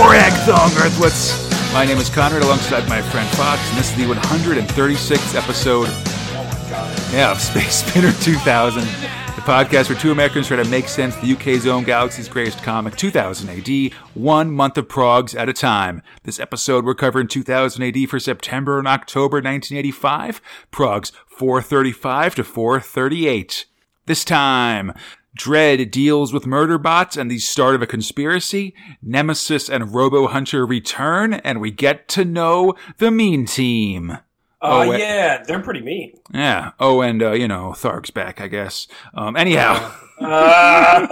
Earthlets. My name is Conrad alongside my friend Fox, and this is the 136th episode yeah, of Space Spinner 2000, the podcast where two Americans try to make sense of the UK's own galaxy's greatest comic, 2000 AD, one month of progs at a time. This episode we're covering 2000 AD for September and October 1985, progs 435 to 438. This time, Dredd deals with murder bots and the start of a conspiracy. Nemesis and Robo Hunter return, and we get to know the mean team. Oh, Oh, yeah, they're pretty mean. Yeah. Oh, and uh, you know, Tharg's back, I guess. Um, anyhow, Uh,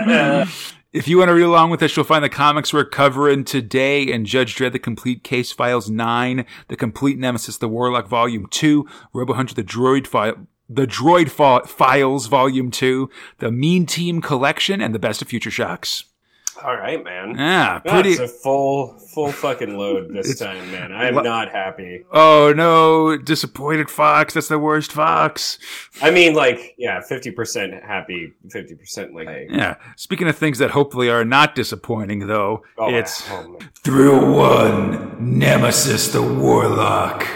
if you want to read along with us, you'll find the comics we're covering today in Judge Dredd: The Complete Case Files Nine, The Complete Nemesis: The Warlock Volume Two, Robo Hunter: The Droid File. The Droid Fa- Files Volume 2, The Mean Team Collection, and The Best of Future Shocks. all right, man. Yeah, pretty. it's a full, full fucking load this time, man. I'm Lo- not happy. Oh no, disappointed Fox. That's the worst Fox. I mean, like, yeah, fifty percent happy, fifty percent like, hey, Yeah. Speaking of things that hopefully are not disappointing, though, oh, it's oh. Thrill One Nemesis the Warlock.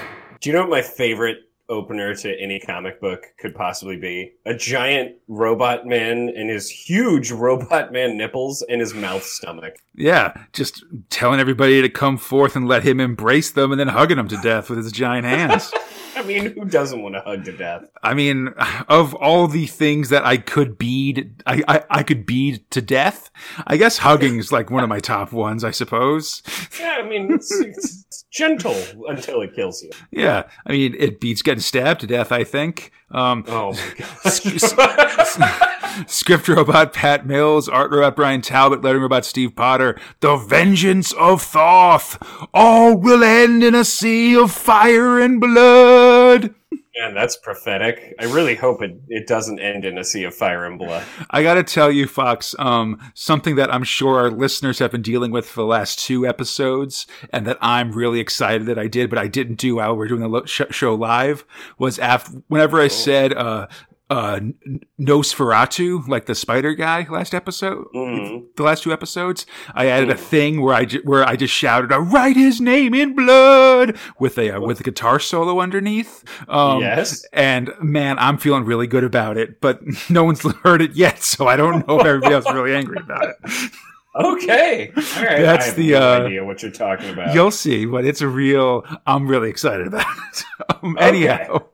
Do you know what my favorite opener to any comic book could possibly be? A giant robot man and his huge robot man nipples and his mouth stomach. Yeah, just telling everybody to come forth and let him embrace them and then hugging them to death with his giant hands. I mean, who doesn't want to hug to death? I mean, of all the things that I could bead, I, I, I could bead to death, I guess hugging is like one of my top ones, I suppose. Yeah, I mean, it's, it's gentle until it kills you. Yeah, I mean, it beats getting stabbed to death, I think. Um, Oh my s- script robot Pat Mills, art robot Brian Talbot, lettering robot Steve Potter. The vengeance of Thoth. All will end in a sea of fire and blood. Man, that's prophetic. I really hope it, it doesn't end in a sea of fire and blood. I gotta tell you, Fox, um, something that I'm sure our listeners have been dealing with for the last two episodes, and that I'm really excited that I did, but I didn't do while we are doing the show live, was after whenever I said uh, uh, Nosferatu, like the spider guy, last episode, Mhm. the last two episodes, I added a thing where I ju- where I just shouted, "I write his name in blood" with a uh, with a guitar solo underneath. Um, yes. and man, I'm feeling really good about it, but no one's heard it yet, so I don't know if everybody else is really angry about it. Okay. All right. That's the, no uh, idea what you're talking about. You'll see, but it's a real. I'm really excited about it. um, Anyhow,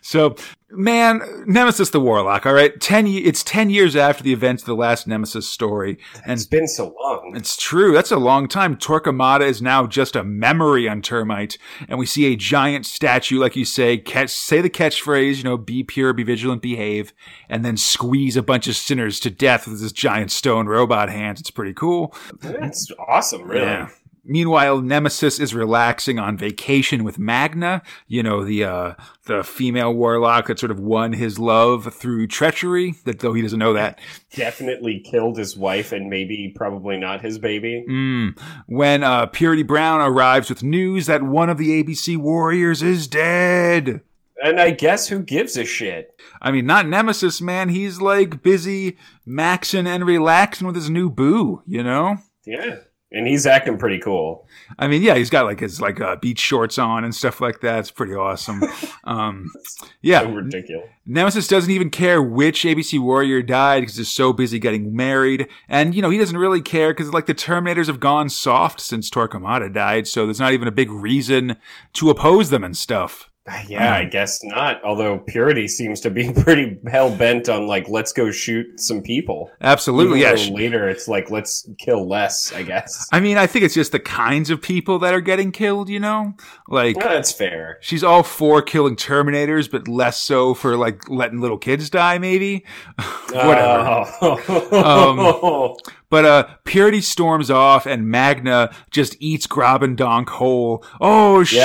so man, Nemesis the Warlock. All right, ten. It's ten years after the events of the last Nemesis story, and it's been so long. It's true. That's a long time. Torquemada is now just a memory on Termight, and we see a giant statue, like you say, catch, say the catchphrase, you know, be pure, be vigilant, behave, and then squeeze a bunch of sinners to death with this giant stone robot hands. It's pretty cool. That's awesome, really. Yeah. Meanwhile, Nemesis is relaxing on vacation with Magna, you know, the uh, the female warlock that sort of won his love through treachery, that though he doesn't know that. Definitely killed his wife and maybe probably not his baby. Mm. When uh, Purity Brown arrives with news that one of the ABC Warriors is dead. And I guess who gives a shit? I mean, not Nemesis, man. He's like busy maxing and relaxing with his new boo, you know? Yeah. And he's acting pretty cool. I mean, yeah, he's got like his like uh, beach shorts on and stuff like that. It's pretty awesome. um, yeah, So ridiculous. Nemesis doesn't even care which ABC warrior died because he's so busy getting married. And, you know, he doesn't really care because, like, the Terminators have gone soft since Torquemada died. So there's not even a big reason to oppose them and stuff. Yeah, I guess not. Although Purity seems to be pretty hell bent on like, let's go shoot some people. Absolutely. Even Yeah. later, it's like, let's kill less. I guess. I mean, I think it's just the kinds of people that are getting killed, you know? Like, that's fair. she's all for killing Terminators, but less so for, like, letting little kids die, maybe? Whatever. Oh. Um, But uh, Purity storms off, and Magna just eats Grobbendonk whole. Oh, Yeah.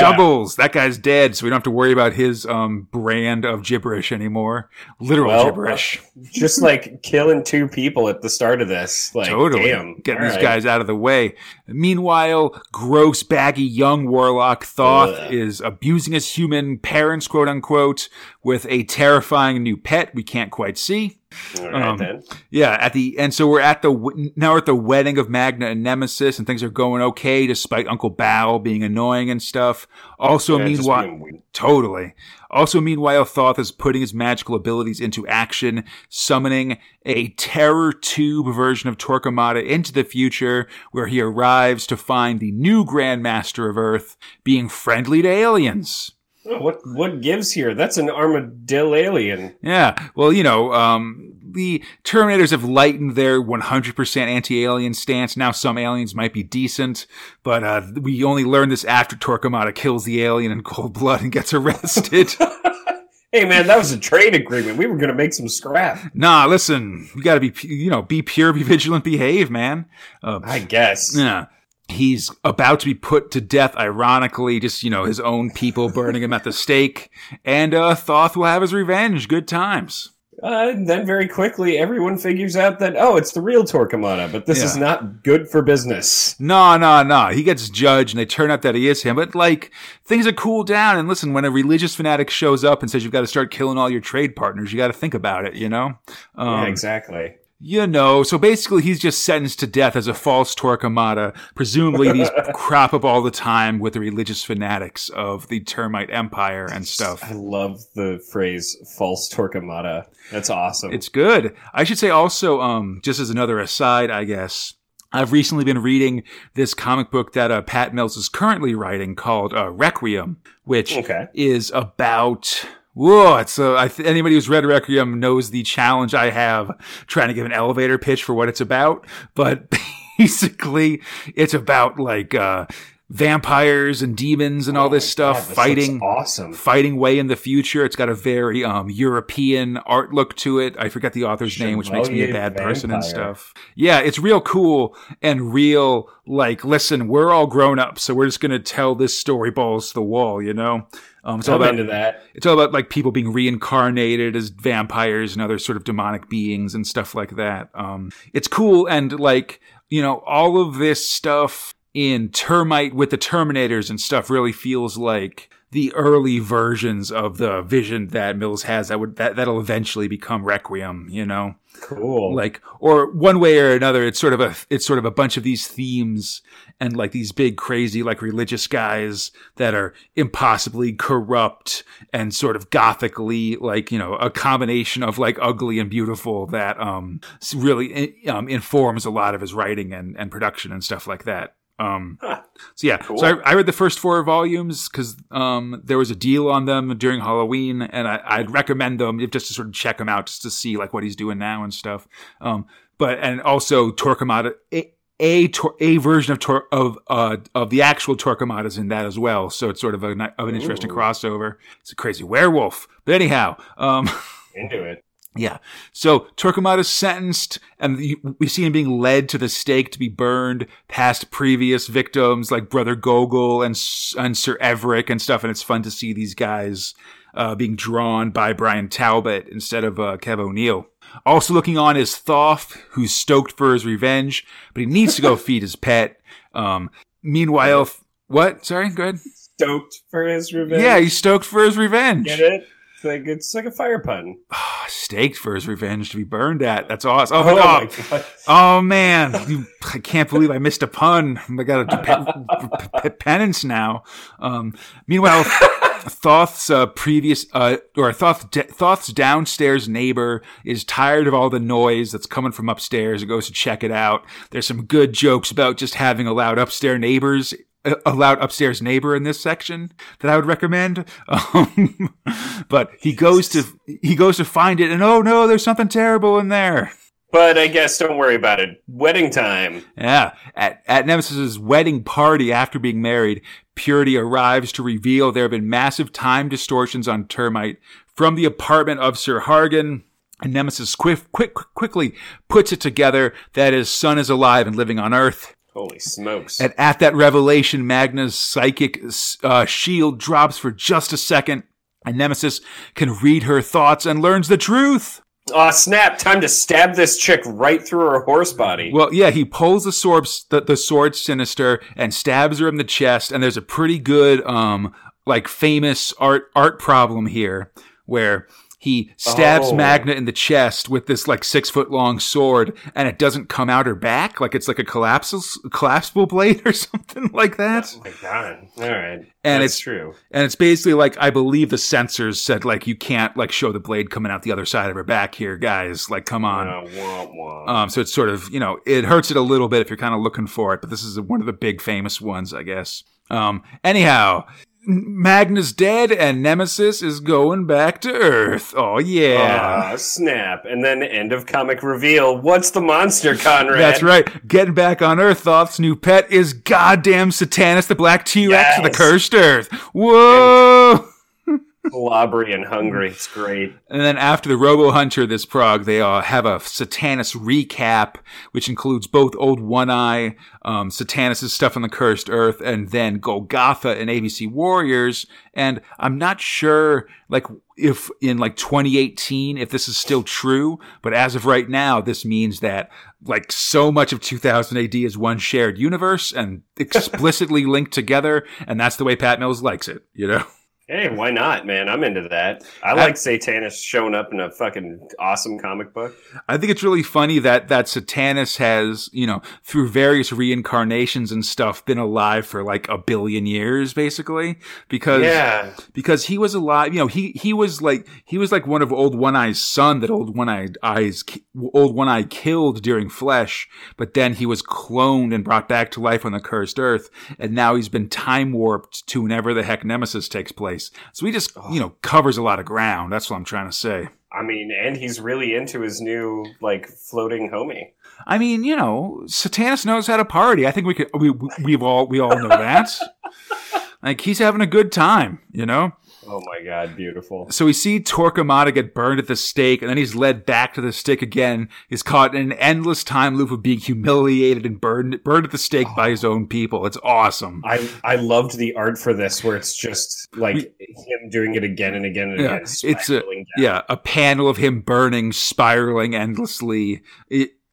That guy's dead, so we don't have to worry about his um brand of gibberish anymore. Literal Well, gibberish. Just like killing two people at the start of this. Like, totally. damn. Getting All these right. guys out of the way. Meanwhile, gross, baggy young warlock Thoth Ugh. is abusing his human parents, quote unquote, with a terrifying new pet we can't quite see. Right, Um. Yeah, at the and so we're at the now we're at the wedding of Magna and Nemesis, and things are going okay despite Uncle Bao being annoying and stuff. Also, Yeah, meanwhile, totally. Also, meanwhile, Thoth is putting his magical abilities into action, summoning a Terror Tube version of Torquemada into the future, where he arrives to find the new Grand Master of Earth being friendly to aliens. Oh, what what gives here? That's an armadillo alien. Yeah, well, you know, um, the Terminators have lightened their 100% anti-alien stance. Now some aliens might be decent, but uh, we only learn this after Torquemada kills the alien in cold blood and gets arrested. Hey man, that was a trade agreement. We were gonna make some scrap. nah, listen, we gotta be, you know, be pure, be vigilant, behave, man. Uh, I guess. yeah. He's about to be put to death, ironically, just, you know, his own people burning him at the stake. And, uh, Thoth will have his revenge. Good times. Uh, and then very quickly, everyone figures out that oh, it's the real Torquemada, but this is not good for business. No, no, no. He gets judged and they turn out that he is him. But like things are cooled down. And listen, when a religious fanatic shows up and says you've got to start killing all your trade partners, you got to think about it, you know? Um, yeah, exactly. You know, so basically he's just sentenced to death as a false Torquemada. Presumably these crop up all the time with the religious fanatics of the Termight empire and stuff. I love the phrase "false Torquemada." That's awesome. It's good. I should say also, um, just as another aside, I guess, I've recently been reading this comic book that uh, Pat Mills is currently writing called uh, Requiem, which Okay. is about. Whoa! It's uh, th- anybody who's read Requiem knows the challenge I have trying to give an elevator pitch for what it's about. But basically, it's about like uh, vampires and demons and all this stuff God, this fighting awesome. fighting way in the future. It's got a very um, European art look to it. I forget the author's name, which makes me a bad person and stuff. Yeah, it's real cool and real. Like, listen, we're all grown up, so we're just gonna tell this story balls to the wall. You know, um, it's all about into that. it's all about like people being reincarnated as vampires and other sort of demonic beings and stuff like that. Um, it's cool and like you know all of this stuff in Termight with the terminators and stuff really feels like the early versions of the vision that Mills has that would that that'll eventually become Requiem. You know Cool. like or one way or another it's sort of a it's sort of a bunch of these themes and like these big crazy like religious guys that are impossibly corrupt and sort of gothically like you know a combination of like ugly and beautiful that um really eh, um, informs a lot of his writing and and production and stuff like that um so yeah Cool. so I, I read the first four volumes because um there was a deal on them during halloween and I, i'd recommend them if- just to sort of check them out just to see like what he's doing now and stuff um but and also torquemada a, a, tor- a version of tor- of uh of the actual Torquemada's in that as well, so it's sort of a of an interesting Ooh. crossover. It's a crazy werewolf, but anyhow, um, into it. Yeah. So Torquemada's sentenced, and we see him being led to the stake to be burned past previous victims like Brother Gogol and and Sir Everick and stuff. And it's fun to see these guys uh, being drawn by Brian Talbot instead of uh, Kev O'Neill. Also looking on is Thoth, who's stoked for his revenge, but he needs to go feed his pet. Um, meanwhile, what? Sorry, go ahead. Stoked for his revenge. Yeah, he's stoked for his revenge. get it. It's like it's like a fire pun. Staked for his revenge to be burned at. That's awesome. Oh, Oh, oh, my god! Oh man, you, I can't believe I missed a pun. I got to do pe- pe- penance now. Um, meanwhile, Thoth's uh, previous, uh, or Thoth, Thoth's downstairs neighbor is tired of all the noise that's coming from upstairs and goes to check it out. There's some good jokes about just having a loud upstairs neighbors. A loud upstairs neighbor in this section that I would recommend, um, but he goes to he goes to find it, and oh no, there's something terrible in there. But I guess don't worry about it. Wedding time. Yeah. At, at Nemesis's wedding party after being married, Purity arrives to reveal there have been massive time distortions on Termight from the apartment of Sir Hargan. And Nemesis quick, quick, quickly puts it together that his son is alive and living on Earth. Holy smokes! And at that revelation, Magna's psychic uh, shield drops for just a second, and Nemesis can read her thoughts and learns the truth. Aw, snap! Time to stab this chick right through her horse body. Well, yeah, he pulls the sword, the, the sword sinister and stabs her in the chest. And there's a pretty good, um, like famous art art problem here where he stabs Oh. Magna in the chest with this like six foot long sword, and it doesn't come out her back, like it's like a collapsible collapsible blade or something like that. Oh my god! All right, And That's it's- true. And it's basically like I believe the censors said like you can't like show the blade coming out the other side of her back here, guys. Like, come on. Uh, wah, wah. Um, so it's sort of, you know, it hurts it a little bit if you're kind of looking for it, but this is one of the big famous ones, I guess. Um, anyhow, Magna's dead and Nemesis is going back to Earth. Oh yeah. Ah, snap! And then end of comic reveal. What's the monster, Conrad? That's right. Getting back on Earth, Thoth's new pet is goddamn Satanus, the Black T-Rex of the Yes. cursed Earth. Whoa! Slobbery and hungry. It's great. And then after the Robo Hunter this prog, they uh, have a Satanus recap, which includes both Old One Eye, um, Satanus' stuff on the Cursed Earth, and then Golgotha and ABC Warriors. And I'm not sure, like, if in like 2018, if this is still true, but as of right now, this means that like so much of 2000 AD is one shared universe and explicitly linked together, and that's the way Pat Mills likes it, you know? Hey, why not, man? I'm into that. I like Satanus showing up in a fucking awesome comic book. I think it's really funny that that Satanus has, you know, through various reincarnations and stuff, been alive for like a billion years, basically, because Yeah, because he was alive. You know, he he was like he was like one of Old One Eye's son that Old One Eye Eyes Old One Eye killed during Flesh, but then he was cloned and brought back to life on the Cursed Earth, and now he's been time warped to whenever the heck Nemesis takes place. So he just you know covers a lot of ground. That's what I'm trying to say. I mean, and he's really into his new like floating homie. I mean, you know, Satanus knows how to party. I think we could we we've all we all know that. like he's having a good time, you know. Oh my god, beautiful. So we see Torquemada get burned at the stake, and then he's led back to the stake again. He's caught in an endless time loop of being humiliated and burned burned at the stake by his own people. It's awesome. I I loved the art for this, where it's just like him doing it again and again and Yeah, again. it's a down. yeah a panel of him burning, spiraling endlessly,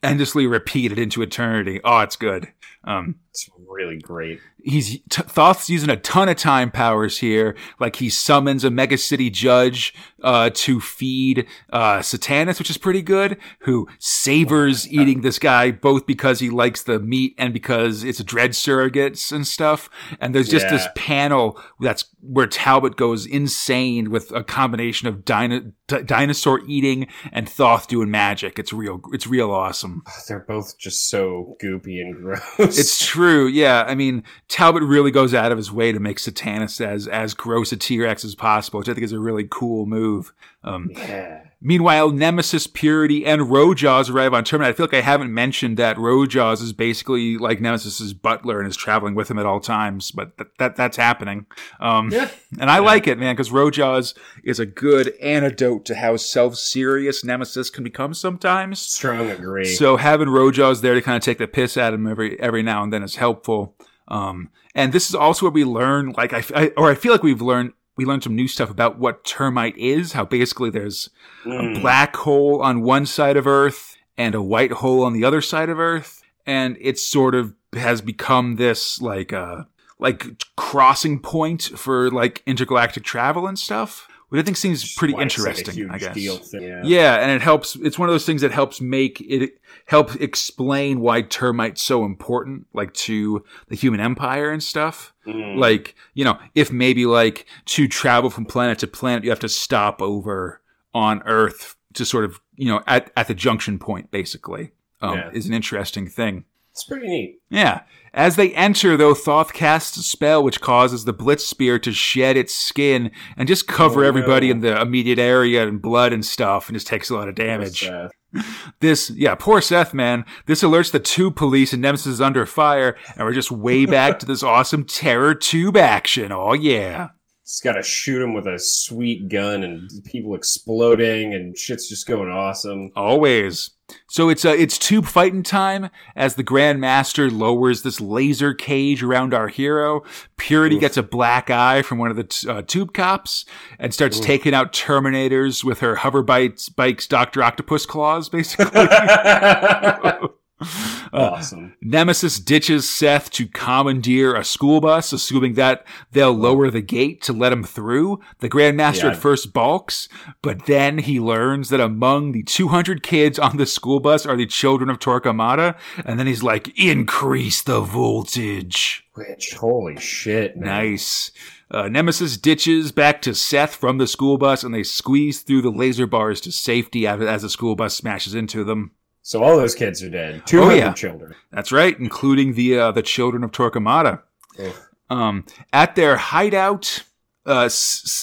endlessly repeated into eternity. Oh, it's good. Um, It's really great. he's t- Thoth's using a ton of time powers here. Like he summons a mega city judge uh, to feed uh, Satanus, which is pretty good. Who savors eating this guy both because he likes the meat and because it's Dredd surrogates and stuff. And there's just this panel that's where Talbot goes insane with a combination of dino- d- dinosaur eating and Thoth doing magic. It's real. It's real awesome. They're both just so goopy and gross. It's true, yeah. I mean, Talbot really goes out of his way to make Satanus as as gross a T Rex as possible, which I think is a really cool move. Um, yeah. Meanwhile, Nemesis, Purity, and Rojaws arrive on Termight. I feel like I haven't mentioned that Rojaws is basically like Nemesis's butler and is traveling with him at all times, but th- that that's happening. Um, Yeah. and I like it, man, because Rojaws is a good antidote to how self serious Nemesis can become sometimes. Strong agree. So having Rojaws there to kind of take the piss at him every every now and then is helpful. Um, and this is also where we learn, like I, I or I feel like we've learned we learned some new stuff about what Termight is. How basically there's Mm. a black hole on one side of Earth and a white hole on the other side of Earth, and it sort of has become this like uh like crossing point for like intergalactic travel and stuff. Which I think seems pretty Why like a interesting. I guess. Yeah. Yeah, and it helps. It's one of those things that helps make it help explain why Termight's so important, like to the human empire and stuff. Mm. Like, you know, if maybe like to travel from planet to planet, you have to stop over on Earth to sort of, you know, at, at the junction point, basically, um, Yeah. is an interesting thing. It's pretty neat. Yeah. As they enter, though, Thoth casts a spell which causes the Blitz Spear to shed its skin and just cover Oh, everybody no. in the immediate area and blood and stuff, and just takes a lot of damage. This, yeah, poor Seth, man. This alerts the two police and Nemesis is under fire, and we're just way back to this awesome terror tube action. Oh, yeah. Just got to shoot him with a sweet gun and people exploding and shit's just going awesome. Always. So it's uh, it's tube fighting time as the Grand Master lowers this laser cage around our hero. Purity Oof. gets a black eye from one of the t- uh, tube cops and starts Oof. taking out Terminators with her hover bites, bikes, Doctor Octopus claws, basically. awesome. Nemesis ditches Seth to commandeer a school bus, assuming that they'll lower the gate to let him through. The Grandmaster Yeah. at first balks, but then he learns that among the 200 kids on the school bus are the children of Torquemada, and then he's like, increase the voltage. Which holy shit, man. Nice. Uh, Nemesis ditches back to Seth from the school bus, and they squeeze through the laser bars to safety as the school bus smashes into them. So all those kids are dead. Two hundred Oh, yeah. children. That's right, including the uh, the children of Torquemada. Um, at their hideout, uh,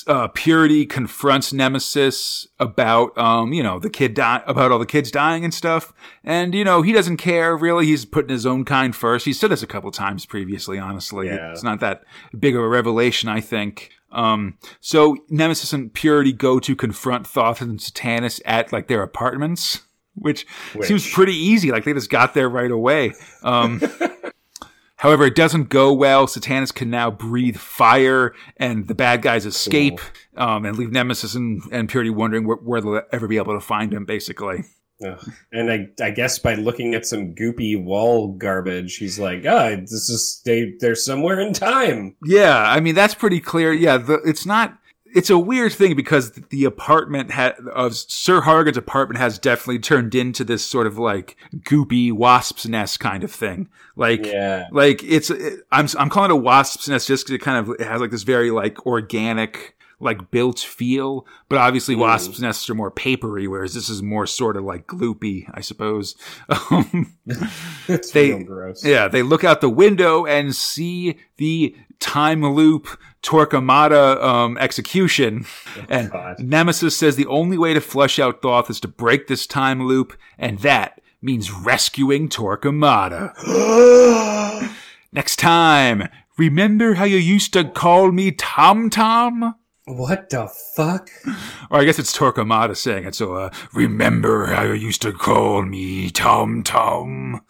uh, Purity confronts Nemesis about, um, you know, the kid di- about all the kids dying and stuff, and you know he doesn't care really. He's putting his own kind first. He said this a couple times previously. Honestly, Yeah. it's not that big of a revelation, I think. Um, so Nemesis and Purity go to confront Thoth and Satanus at like their apartments, which, Which- seems pretty easy. Like they just got there right away. Um, However, it doesn't go well. Satanus can now breathe fire, and the bad guys escape um, and leave Nemesis and, and Purity wondering where, where they'll ever be able to find him, basically. And I, I guess by looking at some goopy wall garbage, he's like, "Ah, this is they. They're somewhere in time." Yeah, I mean, that's pretty clear. Yeah, the, it's not. It's a weird thing because the apartment ha- of Sir Hargan's apartment has definitely turned into this sort of like goopy wasp's nest kind of thing. Like, Yeah, like it's it, I'm I'm calling it a wasp's nest just 'cause it kind of it has like this very like organic like built feel, but obviously Mm. wasps' nests are more papery, whereas this is more sort of like gloopy, I suppose. Um, They- yeah, they look out the window and see the time loop Torquemada um, execution, and God. Nemesis says the only way to flush out Thoth is to break this time loop, and that means rescuing Torquemada. Next time, remember how you used to call me Tom Tom? what the fuck? Or I guess it's Torquemada saying it, so uh, remember how you used to call me Tom Tom?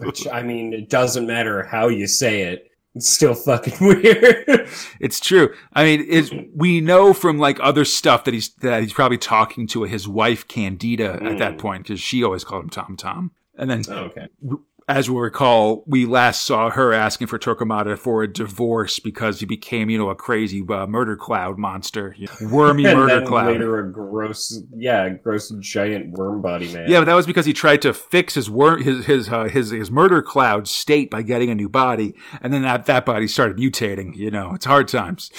Which I mean, it doesn't matter how you say it. It's still fucking weird. It's true. I mean, it's, we know from like other stuff that he's that he's probably talking to his wife Candida at that Mm. point because she always called him Tom Tom. And then, oh, okay. As we'll recall, we last saw her asking for Torquemada for a divorce because he became, you know, a crazy uh, murder cloud monster, wormy and murder then cloud. later a gross, yeah, gross giant worm body man. Yeah, but that was because he tried to fix his wor- his his uh, his his murder cloud state by getting a new body, and then that that body started mutating. You know, it's hard times.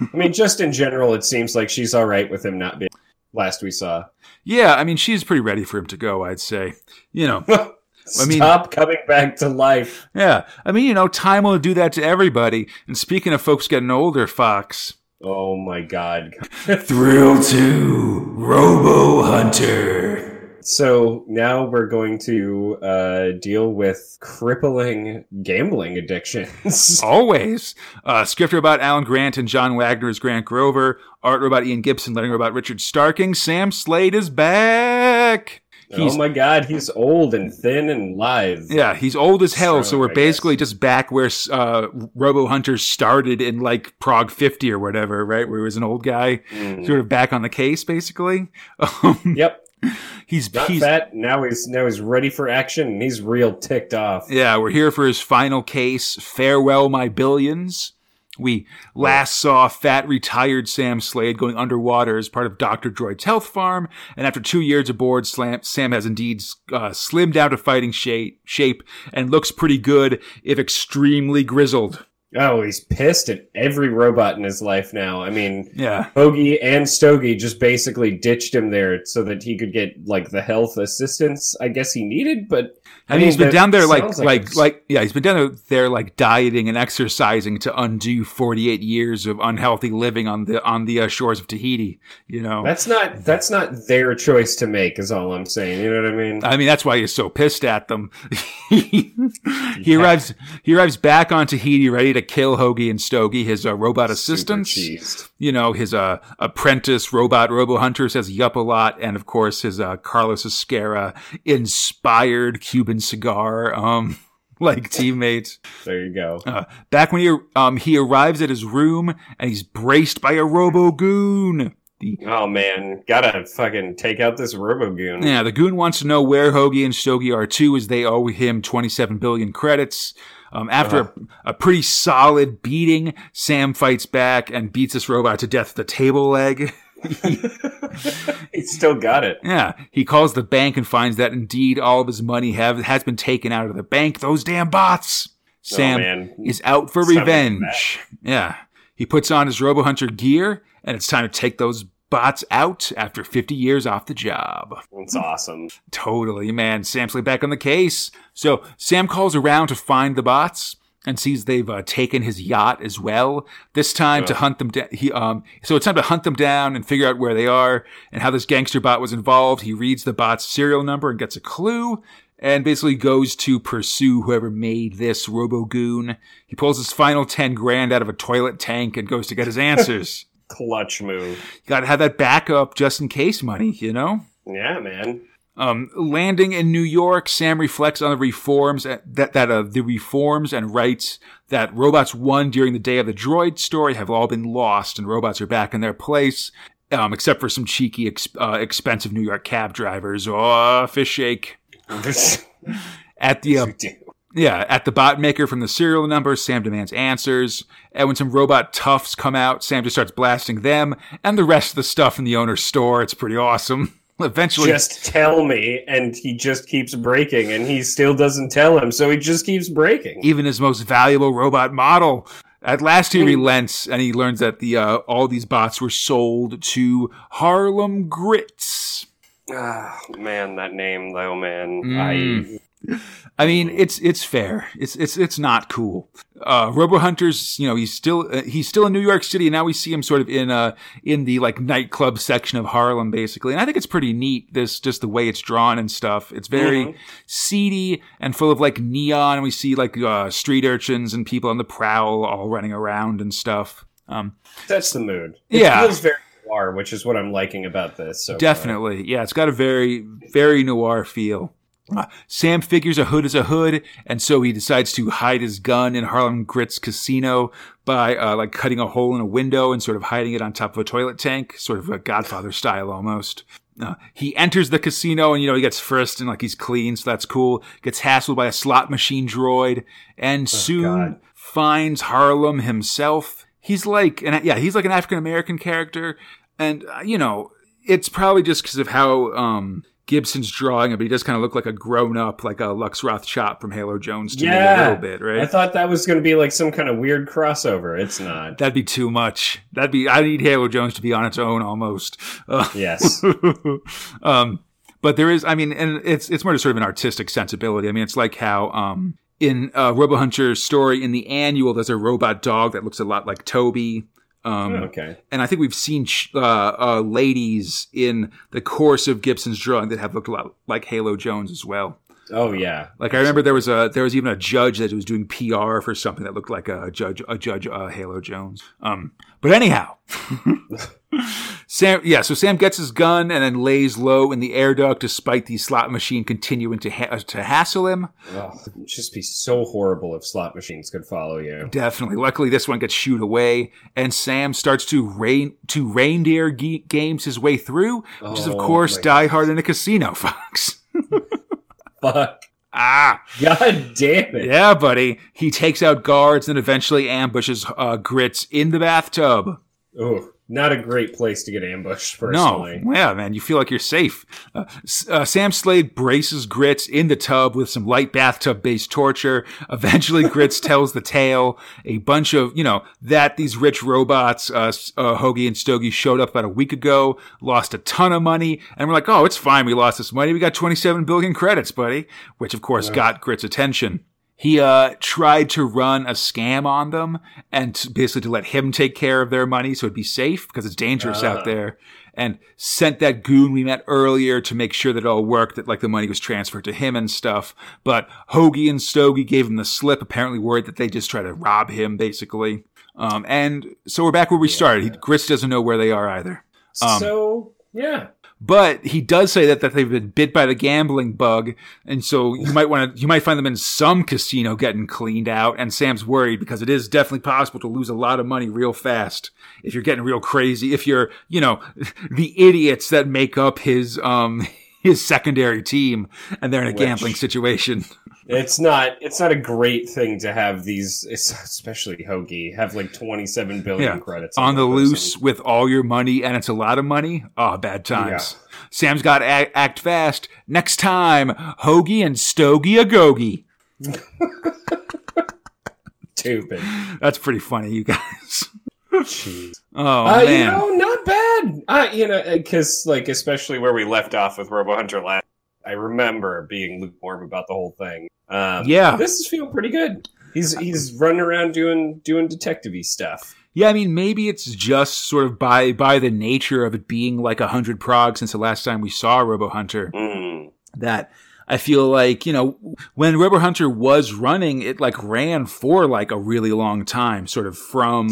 I mean, just in general, it seems like she's all right with him not being. Last we saw. Yeah, I mean, she's pretty ready for him to go. I'd say. You know, Stop mean- coming back to life. yeah, I mean, you know, time will do that to everybody. And speaking of folks getting older, Fox. Oh my god. Thrill two, Robo Hunter. So now we're going to uh, deal with crippling gambling addictions. Always. Uh, script about Alan Grant and John Wagner as Grant Grover. Art about Ian Gibson, letting about Richard Starking. Sam Slade is back. He's oh my god, he's old and thin and lithe. Yeah, he's old as hell, so Strong, we're I basically just back where uh, Robo Hunter started in like prog 50 or whatever, right? Where he was an old guy, Mm. sort of back on the case, basically. Um, Yep. he's Not he's fat. Now he's now he's ready for action and he's real ticked off. yeah, we're here for his final case. Farewell, my billions. We last saw fat retired Sam Slade going underwater as part of Dr. Droid's health farm, and after two years aboard, Sam has indeed uh, slimmed down to fighting shape, shape and looks pretty good, if extremely grizzled. Oh, he's pissed at every robot in his life now. I mean, Yeah. Hoagie and Stogie just basically ditched him there so that he could get like the health assistance I guess he needed, but I mean, he's been down there like, like, it's- like, yeah, he's been down there like dieting and exercising to undo 48 years of unhealthy living on the, on the uh, shores of Tahiti, you know? that's not that's not their choice to make is all I'm saying. You know what I mean? I mean, that's why he's so pissed at them. he Yeah. arrives, he arrives back on Tahiti ready to kill Hoagie and Stogie, his uh, robot assistants. Cheesed. You know, his uh, apprentice robot robo hunter says yup a lot. And of course, his uh, Carlos Ezquerra inspired Cuban cigar, um, like teammates. There you go. Uh, back when he um he arrives at his room and he's braced by a robo goon. The Oh man, gotta fucking take out this Robo Goon. yeah, the goon wants to know where Hoagie and Stogie are too, as they owe him 27 billion credits. Um, after Uh-huh. a, a pretty solid beating, Sam fights back and beats this robot to death with a table leg. He's still got it. Yeah, he calls the bank and finds that indeed all of his money have has been taken out of the bank. Those damn bots. Sam oh man, is out for It's time to get revenge. Yeah, he puts on his Robo Hunter gear, and it's time to take those bots out after 50 years off the job. it's awesome. Totally, man. Sam's like back on the case. So Sam calls around to find the bots and sees they've uh, taken his yacht as well. This time to hunt them down. He um. So it's time to hunt them down and figure out where they are and how this gangster bot was involved. He reads the bot's serial number and gets a clue. And basically goes to pursue whoever made this Robogoon. He pulls his final 10 grand out of a toilet tank and goes to get his answers. Clutch move. you gotta have that backup just in case money, you know? Yeah, man. Um, landing in New York, Sam reflects on the reforms that that uh, the reforms and rights that robots won during the day of the droid story have all been lost, and robots are back in their place, um, except for some cheeky, ex- uh, expensive New York cab drivers. Oh, fish shake at the uh, yeah at the bot maker from the serial number. Sam demands answers, and when some robot toughs come out, Sam just starts blasting them and the rest of the stuff in the owner's store. It's pretty awesome. Eventually, just tell me, and he just keeps breaking, and he still doesn't tell him, so he just keeps breaking. even his most valuable robot model. At last, he relents and he learns that the uh, all these bots were sold to Harlem Grits. Ah, man, that name though, man. Mm. I mean, it's it's fair. It's it's it's not cool. Uh, Robo Hunters, you know, he's still uh, he's still in New York City, and now we see him sort of in uh in the like nightclub section of Harlem, basically. And I think it's pretty neat. This just the way it's drawn and stuff. It's very Mhm. seedy and full of like neon. And we see like uh, street urchins and people on the prowl all running around and stuff. Um, that's the mood. It Yeah. feels very noir, which is what I'm liking about this. So far. Definitely. Yeah, it's got a very, very noir feel. Uh, Sam figures a hood is a hood, and so he decides to hide his gun in Harlem Grits Casino by uh, like cutting a hole in a window and sort of hiding it on top of a toilet tank, sort of a Godfather style almost. Uh, he enters the casino and you know he gets first and like he's clean, so that's cool. Gets hassled by a slot machine droid, and soon God. finds Harlem himself. He's like, and yeah, he's like an African American character, and uh, you know, it's probably just because of how um, Gibson's drawing him, but he does kind of look like a grown up, like a Lux Roth chop from Halo Jones to me a Yeah. little bit, right? I thought that was going to be like some kind of weird crossover. It's not. That'd be too much. That'd be. I need Halo Jones to be on its own almost. Uh, Yes. um, but there is, I mean, and it's it's more just sort of an artistic sensibility. I mean, it's like how um, in uh, Robo Hunter's story in the annual, there's a robot dog that looks a lot like Toby. Um, okay. and I think we've seen sh- uh, uh, ladies in the course of Gibson's drawing that have looked a lot like Halo Jones as well. Oh yeah. Like I remember there was a there was even a judge that was doing PR for something that looked like a judge a judge uh, Halo Jones. Um, but anyhow, Sam yeah, so Sam gets his gun and then lays low in the air duct despite the slot machine continuing to ha- to hassle him. Oh, it'd just be so horrible if slot machines could follow you. Definitely. Luckily, this one gets shooed away, and Sam starts to rain to reindeer ge- games his way through, which is of Oh, course Die Hard in a casino, folks. Fuck. ah, God damn it. yeah, buddy. He takes out guards and eventually ambushes uh, Grits in the bathtub. Oh, not a great place to get ambushed. Personally. No, yeah, man, you feel like you're safe. Uh, uh, Sam Slade braces Grits in the tub with some light bathtub-based torture. Eventually, Grits tells the tale. A bunch of, you know, that these rich robots, uh, uh, Hoagie and Stogie, showed up about a week ago, lost a ton of money, and we're like, oh, it's fine, we lost this money. We got 27 billion credits, buddy, which of course got Grits' attention. He uh, tried to run a scam on them and to, basically to let him take care of their money so it'd be safe because it's dangerous Ah. out there. And sent that goon we met earlier to make sure that it all worked, that like the money was transferred to him and stuff. But Hoagie and Stogie gave him the slip, apparently worried that they just try to rob him, basically. Um, and so we're back where we started. He, doesn't know where they are either. Um, so yeah. But he does say that, that they've been bit by the gambling bug. And so you might want to, you might find them in some casino getting cleaned out. And Sam's worried because it is definitely possible to lose a lot of money real fast if you're getting real crazy. If you're, you know, the idiots that make up his, um, his secondary team and they're in a Which- gambling situation. It's not. It's not a great thing to have these, especially Hoagie, have like twenty-seven billion Yeah. credits on the one loose person. with all your money and it's a lot of money. Oh, bad times. Sam's got to act, act fast. Next time, Hoagie and Stogie a Gogie. Stupid. That's pretty funny, you guys. Jeez. Oh uh, you man. know, not bad. Uh, you know, because like especially where we left off with Robo Hunter last, I remember being lukewarm about the whole thing. Um, Yeah. this is feeling pretty good. He's he's running around doing doing detective-y stuff. Yeah, I mean, maybe it's just sort of by by the nature of it being like a hundred prog since the last time we saw Robo Hunter Mm. that I feel like you know when Robo Hunter was running, it like ran for like a really long time, sort of from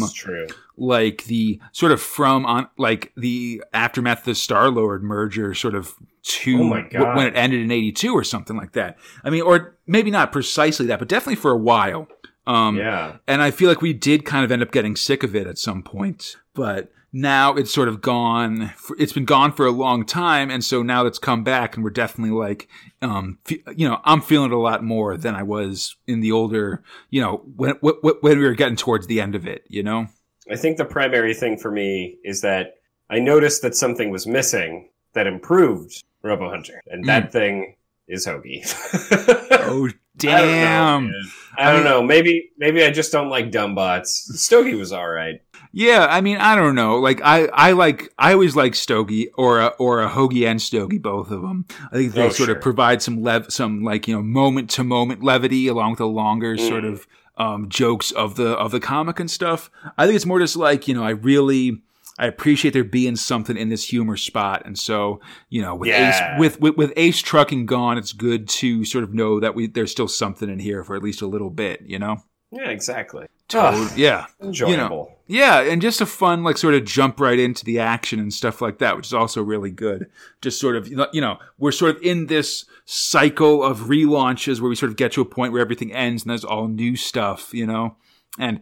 like the sort of from on like the aftermath of the Star Lord merger, sort of to Oh God. when it ended in '82 or something like that. I mean, or maybe not precisely that, but definitely for a while. Um, Yeah. and I feel like we did kind of end up getting sick of it at some point, but now it's sort of gone. It's been gone for a long time, and so now it's come back, and we're definitely like, um, fe- you know, I'm feeling it a lot more than I was in the older, you know, when when, when we were getting towards the end of it, you know. I think the primary thing for me is that I noticed that something was missing that improved Robo Hunter, and that thing is Hoagie. Oh damn! I don't know. I don't I mean- know. Maybe maybe I just don't like dumb bots. Stogie was all right. Yeah, I mean, I don't know. Like, I, I like, I always like Stogie or a, or a Hoagie and Stogie, both of them. I think they Oh, sort sure. of provide some lev, some like you know moment to moment levity along with the longer Mm. sort of um, jokes of the of the comic and stuff. I think it's more just like you know, I really. I appreciate there being something in this humor spot, and so you know, with Yeah. Ace with, with with Ace trucking gone, it's good to sort of know that we there's still something in here for at least a little bit, you know. Yeah, exactly. Totally. Yeah. Enjoyable. Yeah, and just a fun like sort of jump right into the action and stuff like that, which is also really good. Just sort of you know we're sort of in this cycle of relaunches where we sort of get to a point where everything ends and there's all new stuff, you know. And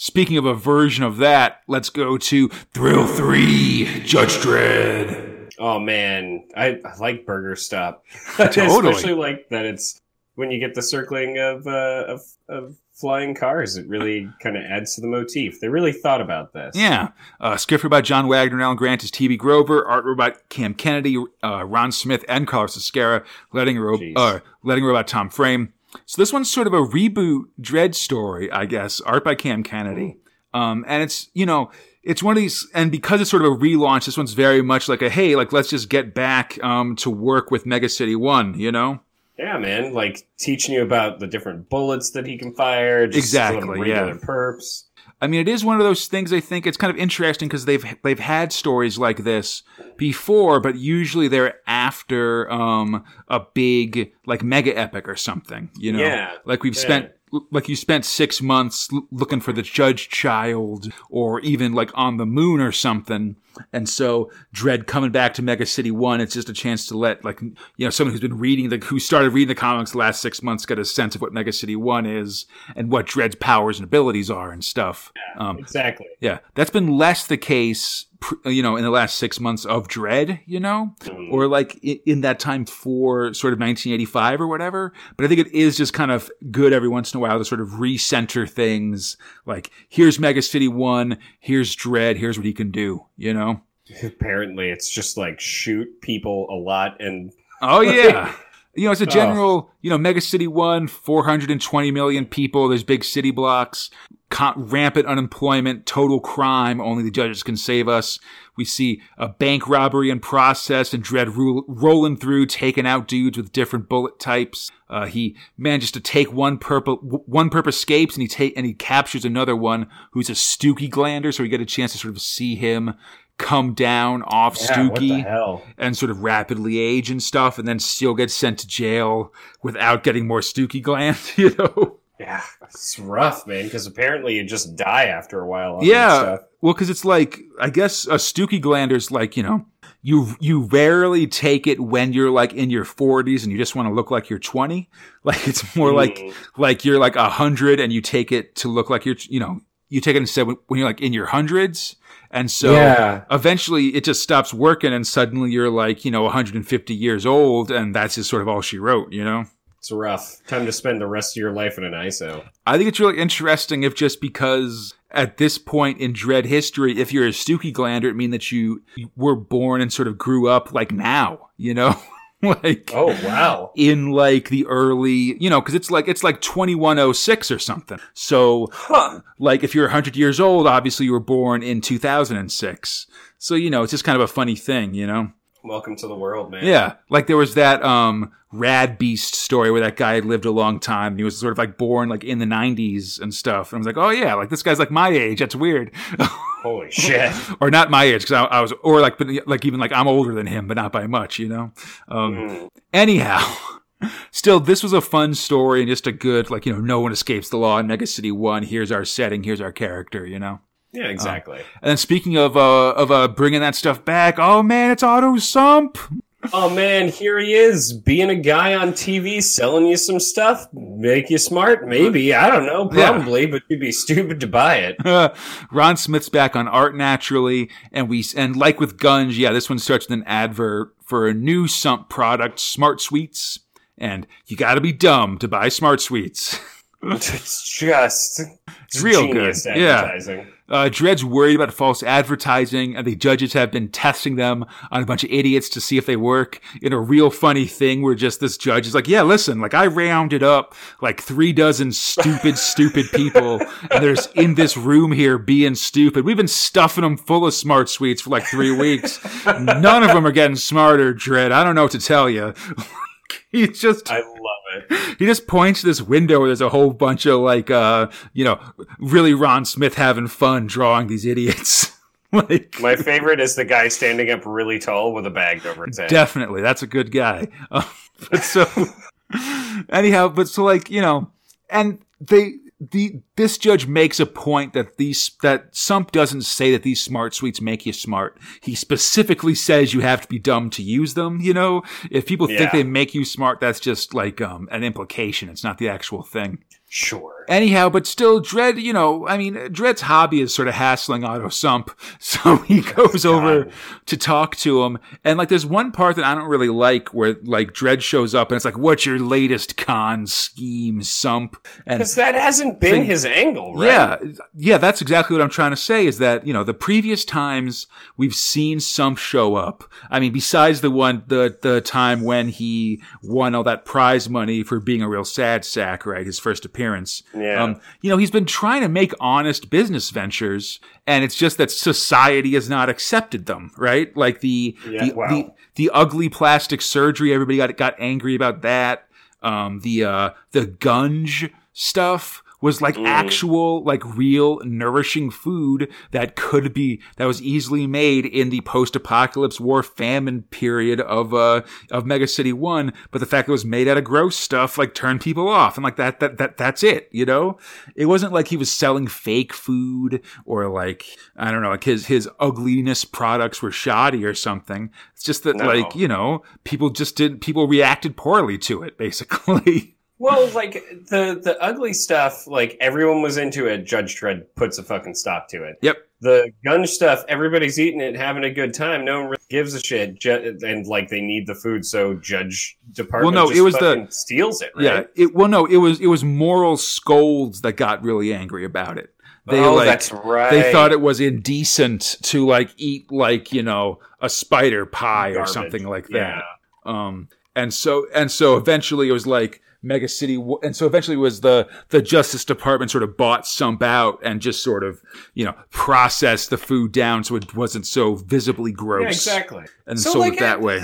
speaking of a version of that, let's go to Thrill Three, Judge Dredd. Oh man, I, I like Burger Stop. Totally. Especially like that. It's when you get the circling of uh, of, of flying cars. It really kind of adds to the motif. They really thought about this. Yeah, uh, by John Wagner and Alan Grant is T.B. Grover, art robot Cam Kennedy, uh, Ron Smith, and Carlos Ezquerra, letting ro- uh, letting robot Tom Frame. So this one's sort of a reboot Dredd story, I guess, art by Cam Kennedy. Um, and it's you know it's one of these, and because it's sort of a relaunch, this one's very much like a hey, like let's just get back um, to work with Mega City One, you know. Yeah, man. Like teaching you about the different bullets that he can fire. Just Exactly, yeah. perps. I mean, it is one of those things. I think it's kind of interesting because they've they've had stories like this before, but usually they're after um, a big like mega epic or something. You know, Yeah, like we've yeah. spent like you spent six months l- looking for the Judge Child, or even like on the moon or something. And so Dredd coming back to Mega City One, it's just a chance to let like you know someone who's been reading the who started reading the comics the last six months get a sense of what Mega City One is and what Dredd's powers and abilities are and stuff. Um, Exactly. yeah, that's been less the case, you know, in the last six months of Dredd, you know, Mm. or like in that time for sort of 1985 or whatever. But I think it is just kind of good every once in a while to sort of recenter things. Like, here's Mega City One, here's Dredd, here's what he can do, you know? Apparently, it's just like shoot people a lot and Oh, yeah. You know, it's a Oh. general, you know, Mega City 1, 420 million people, there's big city blocks, con- rampant unemployment, total crime, only the judges can save us. We see a bank robbery in process and Dredd ro- rolling through, taking out dudes with different bullet types. Uh, he manages to take one purple, one perp escapes and he take, and he captures another one who's a Stookie glander, so we get a chance to sort of see him come down off yeah, Stookie and sort of rapidly age and stuff, and then still get sent to jail without getting more Stookie gland, you know? Yeah, it's rough, man. Because apparently you just die after a while. Yeah. stuff. Well, because it's like, I guess a Stookie Glander's like, you know, you you rarely take it when you're like in your 40s and you just want to look like you're 20. Like it's more like Mm. like you're like a hundred and you take it to look like you're you know you take it instead when you're like in your hundreds. And so Yeah. eventually it just stops working and suddenly you're like, you know, 150 years old and that's just sort of all she wrote, you know? It's rough. Time to spend the rest of your life in an ISO. I think it's really interesting if just because at this point in Dredd history, if you're a Stookie Glander, it means that you, you were born and sort of grew up like now, you know? like Oh wow. in like the early, you know, because it's like it's like 2106 or something. So Huh. like if you're 100 years old, obviously you were born in 2006. So you know, it's just kind of a funny thing, you know. Welcome to the world, man. Yeah, like there was that um Rad Beast story where that guy had lived a long time. And he was sort of like born like in the 90s and stuff. And I was like, oh yeah, like this guy's like my age. That's weird. Holy shit. or not my age because I, I was, or like, but like even like I'm older than him, but not by much, you know. Um, Mm. Anyhow, still, this was a fun story and just a good, like, you know, no one escapes the law in Mega City 1. Here's our setting, here's our character, you know? Yeah, exactly. And then speaking of, uh, of, uh, bringing that stuff back, oh man, it's Otto Sump. oh man, here he is, being a guy on TV selling you some stuff, make you smart, maybe. I don't know, Yeah. probably, but you'd be stupid to buy it. Ron Smith's back on art naturally, and we and like with Gunge, yeah, this one starts with an advert for a new Sump product, Smart Sweets, and you got to be dumb to buy Smart Sweets. it's just it's real good. Yeah. Uh, Dredd's worried about false advertising, and the judges have been testing them on a bunch of idiots to see if they work. In a real funny thing, where just this judge is like, "Yeah, listen, like I rounded up like three dozen stupid, stupid people, and there's in this room here being stupid. We've been stuffing them full of smart sweets for like three weeks. None of them are getting smarter, Dredd. I don't know what to tell you." He's just I love it. he just points to this window where there's a whole bunch of like uh you know really Ron Smith having fun drawing these idiots. like My favorite is the guy standing up really tall with a bag over his head. definitely that's a good guy. But so anyhow, but so like you know, and they the this judge makes a point that these that Sump doesn't say that these smart sweets make you smart. He specifically says you have to be dumb to use them. You know, if people think they make you smart, that's just like um an implication. It's not the actual thing. Sure. Anyhow, but still, Dredd, you know, I mean, Dredd's hobby is sort of hassling Otto Sump. So he goes over to talk to him. And like, there's one part that I don't really like where like Dredd shows up and it's like, what's your latest con scheme, Sump? Because that hasn't been Thing- his angle, right? yeah, yeah, that's exactly what I'm trying to say is that, you know, the previous times we've seen Sump show up. I mean, besides the one, the, the time when he won all that prize money for being a real sad sack, right? His first appearance. Mm-hmm. Yeah. Um, you know, he's been trying to make honest business ventures and it's just that society has not accepted them, right? Like the, Yeah, the, wow. the, the ugly plastic surgery, everybody got, got angry about that. Um, the, uh, the gunge stuff was like actual, like real nourishing food that could be, that was easily made in the post-apocalypse war famine period of, uh, of Mega City 1. But the fact that it was made out of gross stuff, like turned people off. And like that, that, that, that's it, you know? It wasn't like he was selling fake food or like, I don't know, like his, his ugliness products were shoddy or something. It's just that No. like, you know, people just didn't, people reacted poorly to it, basically. Well, like the the ugly stuff, like everyone was into it. Judge Dredd puts a fucking stop to it. yep. The gun stuff, everybody's eating it, having a good time. No one really gives a shit, Ju- and like they need the food, so Judge Department. Well, no, it was the- steals it. Right? Yeah. It, well, no, it was, it was moral scolds that got really angry about it. They oh, like, that's right. they thought it was indecent to like eat like, you know, a spider pie or something like Yeah. that. Um, and so, and so eventually it was like Mega City, and so eventually it was the, the Justice Department sort of bought Sump out and just sort of, you know, processed the food down so it wasn't so visibly gross. Yeah, exactly. And So, sold like, it that way.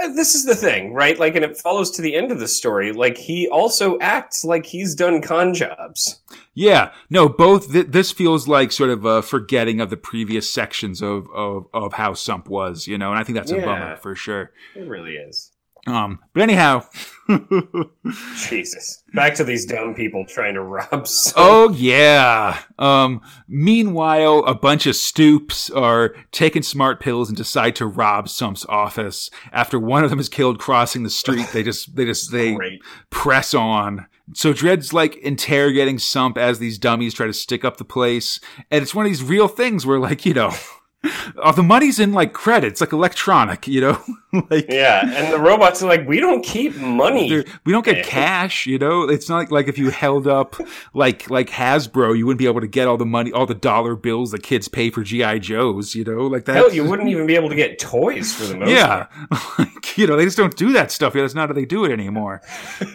Uh, this is the thing, right? Like, and it follows to the end of the story. Like, he also acts like he's done con jobs. Yeah, no, both. Th- this feels like sort of a forgetting of the previous sections of, of, of how Sump was, you know, and I think that's a Yeah. bummer for sure. It really is. Um, but anyhow, Jesus. Back to these dumb people trying to rob. Some. oh yeah. Um, meanwhile, a bunch of stoops are taking smart pills and decide to rob Sump's office. After one of them is killed crossing the street, they just they just they Great. press on. So Dredd's like interrogating Sump as these dummies try to stick up the place, and it's one of these real things where like you know. Uh, the money's in like credits, like electronic, you know, like Yeah, and the robots are like, we don't keep money. we don't get cash, you know. It's not like, like if you held up like like Hasbro, you wouldn't be able to get all the money, all the dollar bills that kids pay for GI Joes, you know, like that. Hell, you wouldn't even be able to get toys for the most yeah, you know, they just don't do that stuff. That's not how they do it anymore.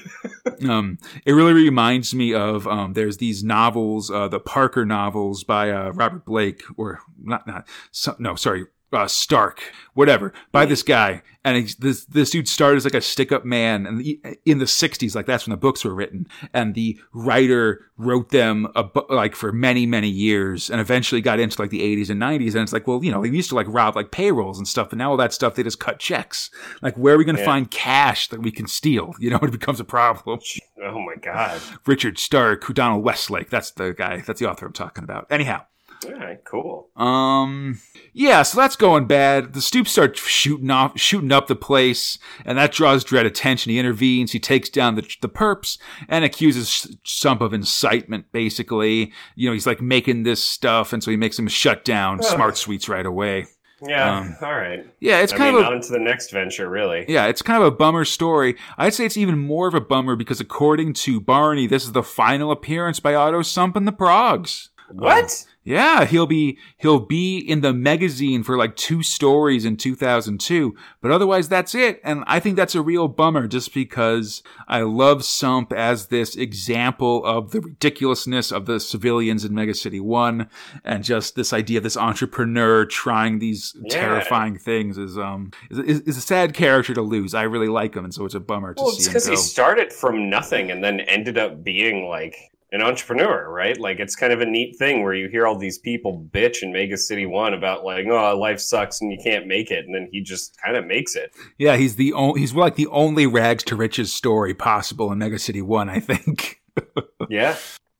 um, it really reminds me of um, there's these novels, uh, the Parker novels by uh, Robert Blake, or not, not so, no, sorry, uh, Stark, whatever, by this guy, and he's, this this dude started as like a stick up man, and the, in the '60s, like that's when the books were written, and the writer wrote them like for many many years, and eventually got into like the '80s and '90s, and it's like, well, you know, they used to like rob like payrolls and stuff, but now all that stuff they just cut checks. Like, where are we going to Yeah. find cash that we can steal? You know, it becomes a problem. Oh my god. Richard Stark, who Donald Westlake, that's the guy, that's the author I'm talking about. Anyhow. All right, cool. Um. Yeah, so that's going bad. The Stoops start shooting off, shooting up the place, and that draws Dredd attention. He intervenes. He takes down the the perps and accuses Sump of incitement. Basically, you know, he's like making this stuff, and so he makes him shut down Ugh. Smart Sweets right away. Yeah, Um, all right. Yeah, it's I kind mean, of a on to the next venture, really. yeah, it's kind of a bummer story. I'd say it's even more of a bummer because according to Barney, this is the final appearance by Otto Sump and the Progs. What? Yeah, he'll be he'll be in the magazine for like two stories in 2002, but otherwise that's it. And I think that's a real bummer just because I love Sump as this example of the ridiculousness of the civilians in Mega City 1 and just this idea of this entrepreneur trying these Yeah. terrifying things is um is, is, is a sad character to lose. I really like him and so it's a bummer to well, see it's him because he started from nothing and then ended up being like an entrepreneur, right? Like it's kind of a neat thing where you hear all these people bitch in Mega City One about like, oh, life sucks and you can't make it, and then he just kind of makes it. Yeah, he's the only he's like the only rags to riches story possible in Mega City 1, I think. Yeah.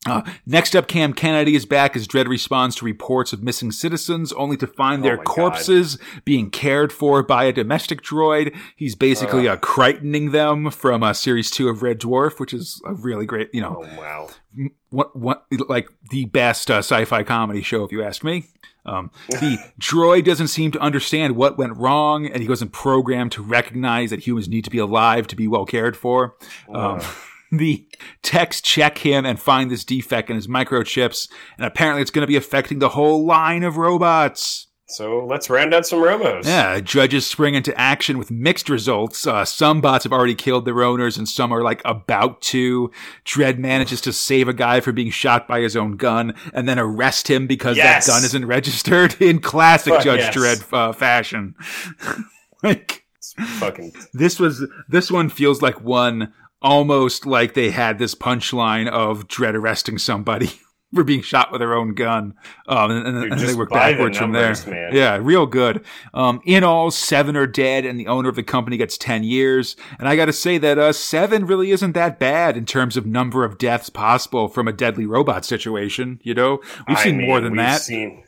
Uh, next up, Cam Kennedy is back as Dredd responds to reports of missing citizens, only to find Oh their my God. corpses being cared for by a domestic droid. He's basically uh, Krytening them from uh, Series 2 of Red Dwarf, which is a really great, you know, Oh wow. what, what, like the best uh, sci-fi comedy show, if you ask me. Um, the droid doesn't seem to understand what went wrong, and he wasn't programmed to recognize that humans need to be alive to be well cared for. Um, the techs check him and find this defect in his microchips, and apparently it's going to be affecting the whole line of robots. So let's round out some robos. Yeah, judges spring into action with mixed results. Uh, some bots have already killed their owners, and some are like about to. Dredd manages to save a guy from being shot by his own gun, and then arrest him because Yes! that gun isn't registered in classic Fuck Judge yes. Dredd uh, fashion. like It's fucking this was this one feels like one almost like they had this punchline of Dredd arresting somebody for being shot with their own gun, um, and, and, and they work by the backwards from there. man. Yeah, real good. Um, in all, seven are dead, and the owner of the company gets ten years. And I got to say that uh, seven really isn't that bad in terms of number of deaths possible from a deadly robot situation. You know, we've I seen more than that. Seen,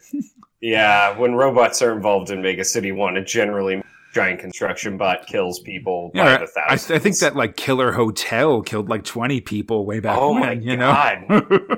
yeah, when robots are involved in Mega City One, it generally giant construction bot kills people by Yeah, the I, I think that like Killer Hotel killed like twenty people way back Oh when. my you god! know.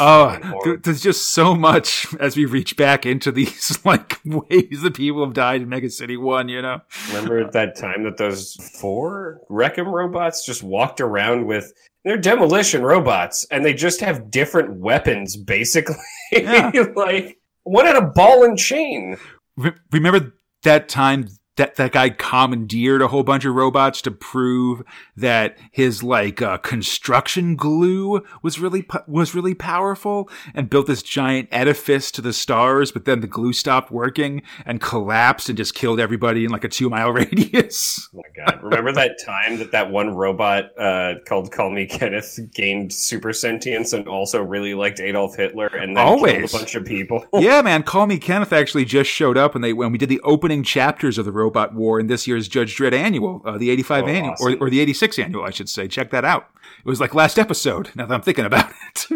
Oh, uh, th- there's just so much as we reach back into these like ways that people have died in Mega City One. You know, Remember at that time that those four Wreckham robots just walked around with they're demolition robots and they just have different weapons basically. Yeah. like one had a ball and chain. Re- remember that time that that guy commandeered a whole bunch of robots to prove that his like uh, construction glue was really was really powerful and built this giant edifice to the stars but then the glue stopped working and collapsed and just killed everybody in like a 2 mile radius Oh my god! Remember that time that that one robot uh, called Call Me Kenneth gained super sentience and also really liked Adolf Hitler and then Always. killed a bunch of people. yeah man call me kenneth actually just showed up and they when we did the opening chapters of the robot war in this year's Judge Dredd annual, uh, the 85 Oh, annual, awesome. or, or the 86 annual, I should say. Check that out. It was like last episode, now that I'm thinking about it.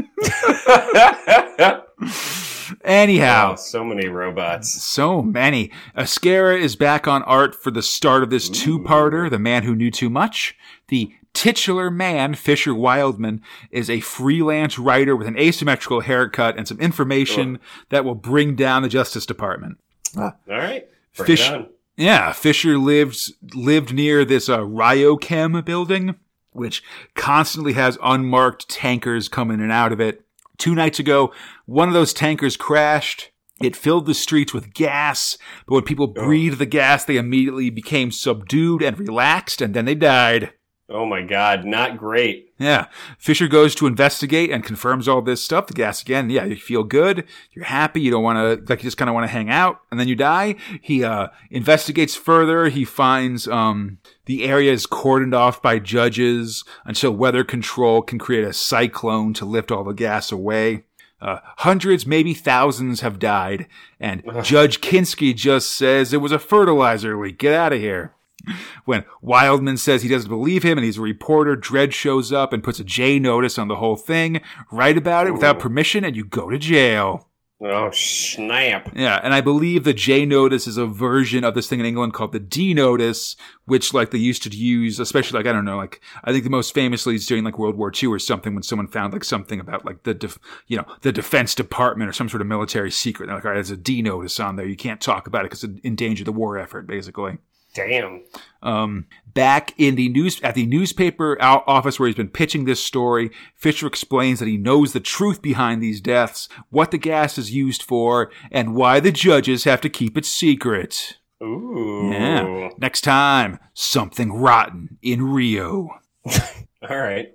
Anyhow. wow, so many robots. So many. Ezquerra is back on art for the start of this two-parter, The Man Who Knew Too Much. The titular man, Fisher Wildman, is a freelance writer with an asymmetrical haircut and some information that will bring down the Justice Department. All right. Fish-. Yeah, Fisher lives lived near this uh, Ryochem building, which constantly has unmarked tankers coming in and out of it. Two nights ago, one of those tankers crashed. It filled the streets with gas, but when people breathed the gas, they immediately became subdued and relaxed, and then they died. Oh my god, not great. Yeah. Fisher goes to investigate and confirms all this stuff. The gas again. Yeah, you feel good. You're happy. You don't want to, like, you just kind of want to hang out and then you die. He, uh, investigates further. He finds, um, the area is cordoned off by judges until weather control can create a cyclone to lift all the gas away. Uh, hundreds, maybe thousands have died. And Judge Kinsky just says it was a fertilizer leak. Get out of here. When Wildman says he doesn't believe him and he's a reporter, Dredd shows up and puts a J notice on the whole thing. Write about it without permission and you go to jail. Oh snap! Yeah, and I believe the J notice is a version of this thing in England called the D notice, which like they used to use, especially like I don't know, like I think the most famously is during like World War II or something when someone found like something about like the def- you know the Defense Department or some sort of military secret. They're like, all right, there's a D notice on there. You can't talk about it because it endangered the war effort, basically. Damn. Um, back in the news at the newspaper office where he's been pitching this story, Fisher explains that he knows the truth behind these deaths, what the gas is used for, and why the judges have to keep it secret. Ooh. Yeah. Next time, something rotten in Rio. All right.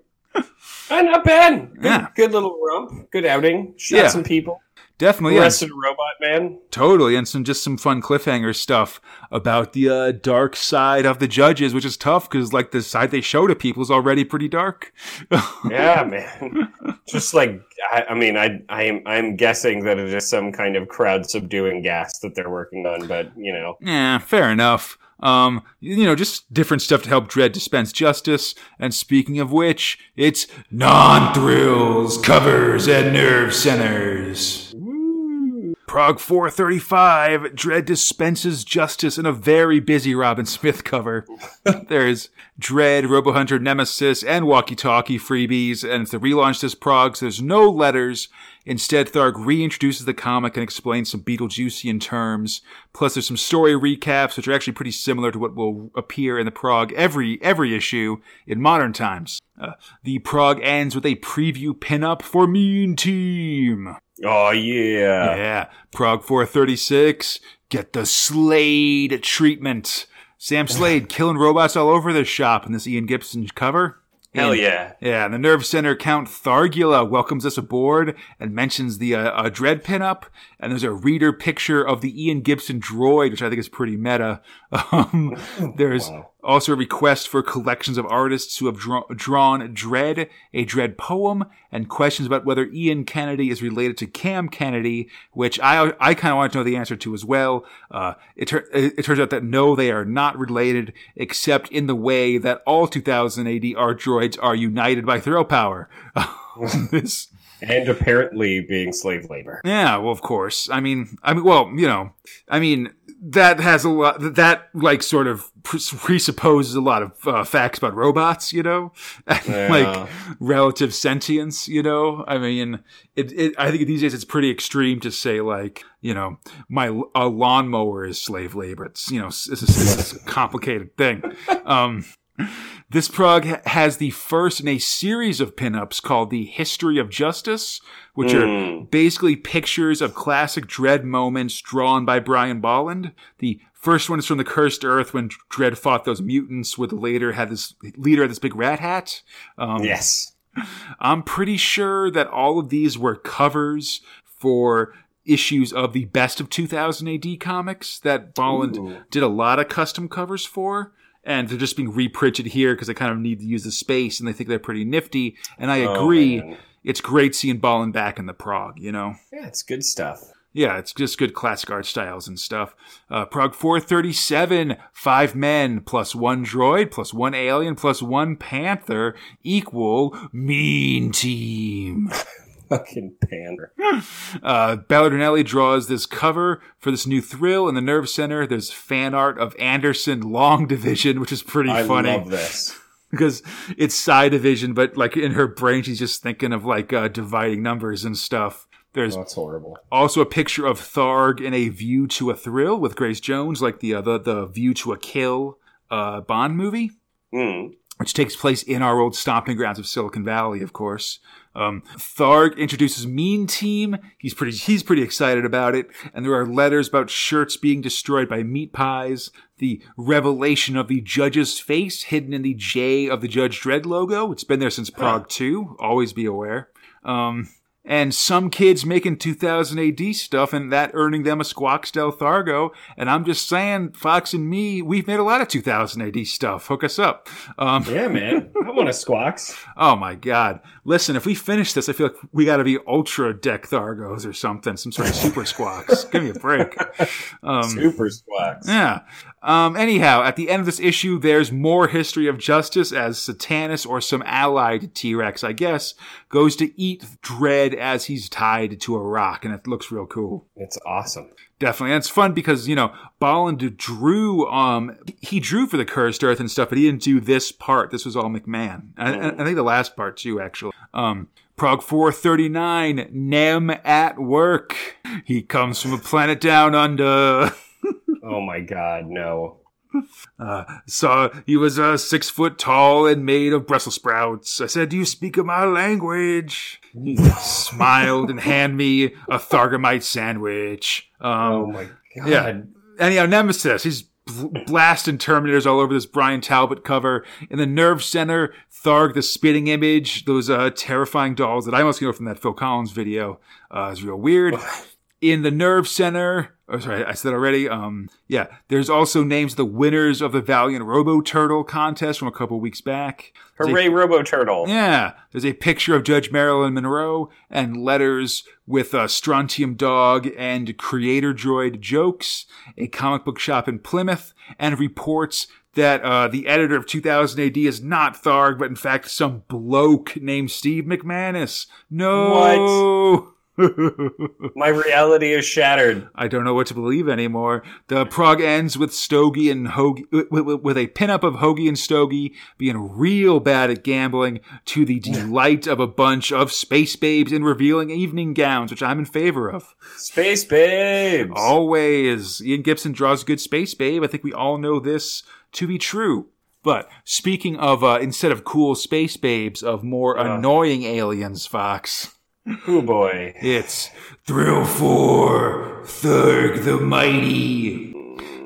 Uh, not bad. Good, Yeah. good little rump. Good outing. Shot Yeah. some people. Definitely, yeah, Arrested a robot man. totally, and some just some fun cliffhanger stuff about the uh, dark side of the judges, which is tough because like the side they show to people is already pretty dark. Yeah, man. Just like I, I mean, I I am I'm guessing that it is some kind of crowd subduing gas that they're working on, but you know. Yeah, fair enough. Um, you know, just different stuff to help Dredd dispense justice. And speaking of which, it's non-thrills, covers, and nerve centers. Prog 435, Dredd dispenses justice in a very busy Robin Smith cover. There's Dredd, Robohunter, Nemesis, and Walkie Talkie freebies, and it's the relaunch this Prog, so there's no letters. Instead, Tharg reintroduces the comic and explains some Betelgeusian terms. Plus, there's some story recaps, which are actually pretty similar to what will appear in the Prog every every issue in modern times. Uh, the Prog ends with a preview pinup for Mean Team. Oh yeah. Yeah, Prog 436. Get the Slade treatment. Sam Slade killing robots all over the shop in this Ian Gibson cover. Hell And- yeah. Yeah, and the Nerve Center Count Thargula welcomes us aboard and mentions the uh, uh, Dredd pinup. And there's a reader picture of the Ian Gibson droid, which I think is pretty meta. Um, there's Wow. Also a request for collections of artists who have draw- drawn Dredd, a Dredd poem, and questions about whether Ian Kennedy is related to Cam Kennedy, which I I kind of want to know the answer to as well. Uh, it, it it turns out that no, they are not related, except in the way that all 2000 AD art droids are united by thrill power. this. And apparently being slave labor. Yeah, well, of course. I mean, I mean, well, you know, I mean, that has a lot. That like sort of presupposes a lot of uh, facts about robots. You know, Yeah. like relative sentience. You know, I mean, it, it. I think these days it's pretty extreme to say like, you know, my a lawnmower is slave labor. It's you know, it's, it's, a, it's a complicated thing. Um, this prog has the first in a series of pinups called the History of Justice, which are Mm. basically pictures of classic Dredd moments drawn by Brian Bolland. The first one is from the Cursed Earth when Dredd fought those mutants, where the later had this leader had this big rat hat. Um, Yes. I'm pretty sure that all of these were covers for issues of the best of 2000 AD comics that Bolland Ooh. did a lot of custom covers for. And they're just being reprinted here because they kind of need to use the space and they think they're pretty nifty. And I Oh, agree. it's great seeing Bolland back in the prog, you know? Yeah, it's good stuff. Yeah, it's just good classic art styles and stuff. Uh, Prog 437, five men plus one droid plus one alien plus one panther equal mean team. Fucking pander. Uh, Belardinelli draws this cover for this new thrill in the Nerve Center. There's fan art of Anderson Long Division, which is pretty I funny I love this. because it's Psi Division, but like in her brain, she's just thinking of like uh, dividing numbers and stuff. There's That's horrible. also a picture of Tharg in a View to a Thrill with Grace Jones, like the uh, the, the View to a Kill uh, Bond movie, Mm. which takes place in our old stomping grounds of Silicon Valley, of course. Um, Tharg introduces Mean Team. He's pretty he's pretty excited about it, and there are letters about shirts being destroyed by meat pies. The revelation of the judge's face hidden in the J of the Judge Dredd logo. It's been there since Prog 2. Always be aware. Um, and some kids making 2000 AD stuff and that earning them a Squaxx dek Thargo. And I'm just saying, Fox and me, we've made a lot of 2000 AD stuff. Hook us up. Um, Yeah, man. I want a squawks. oh my God. Listen, if we finish this, I feel like we got to be ultra deck Thargos or something, some sort of super squawks. Give me a break. Um, Super squawks. yeah. Um, anyhow, at the end of this issue, there's more history of justice as Satanus or some allied T Rex, I guess, goes to eat Dredd as he's tied to a rock, and it looks real cool. It's awesome. Definitely. And it's fun because, you know, Bolland drew, um, he drew for the Cursed Earth and stuff, but he didn't do this part. This was all McMahon. I, I- I think the last part too, actually. Um, Prog 439, Nem at work. He comes from a planet down under. Oh my god, no. Uh, saw he was uh, six foot tall and made of Brussels sprouts. I said, "Do you speak my language?" He smiled and handed me a Thargomite sandwich. Um, Oh my god. yeah. Anyhow, Nemesis. He's bl- blasting Terminators all over this Bryan Talbot cover. In the Nerve Center, Tharg, the spitting image, those uh, terrifying dolls that I almost know from that Phil Collins video, uh, is real weird. In the Nerve Center, oh, sorry, I said already. Um, yeah, there's also names of the winners of the Valiant Robo Turtle contest from a couple weeks back. There's Hooray, Robo Turtle. yeah, there's a picture of Judge Marilyn Monroe and letters with a Strontium Dog and Creator Droid jokes, a comic book shop in Plymouth, and reports that uh, the editor of 2000 AD is not Tharg, but in fact some bloke named Steve McManus. No. My reality is shattered. I don't know what to believe anymore. The prog ends with Stogie and Hoagie, with, a pinup of Hoagie and Stogie being real bad at gambling to the delight of a bunch of space babes in revealing evening gowns, which I'm in favor of. Space babes. Always. Ian Gibson draws a good space babe. I think we all know this to be true. But speaking of, uh, instead of cool space babes, of more annoying aliens, Fox. Oh boy. It's Thrill 4, Tharg the Mighty.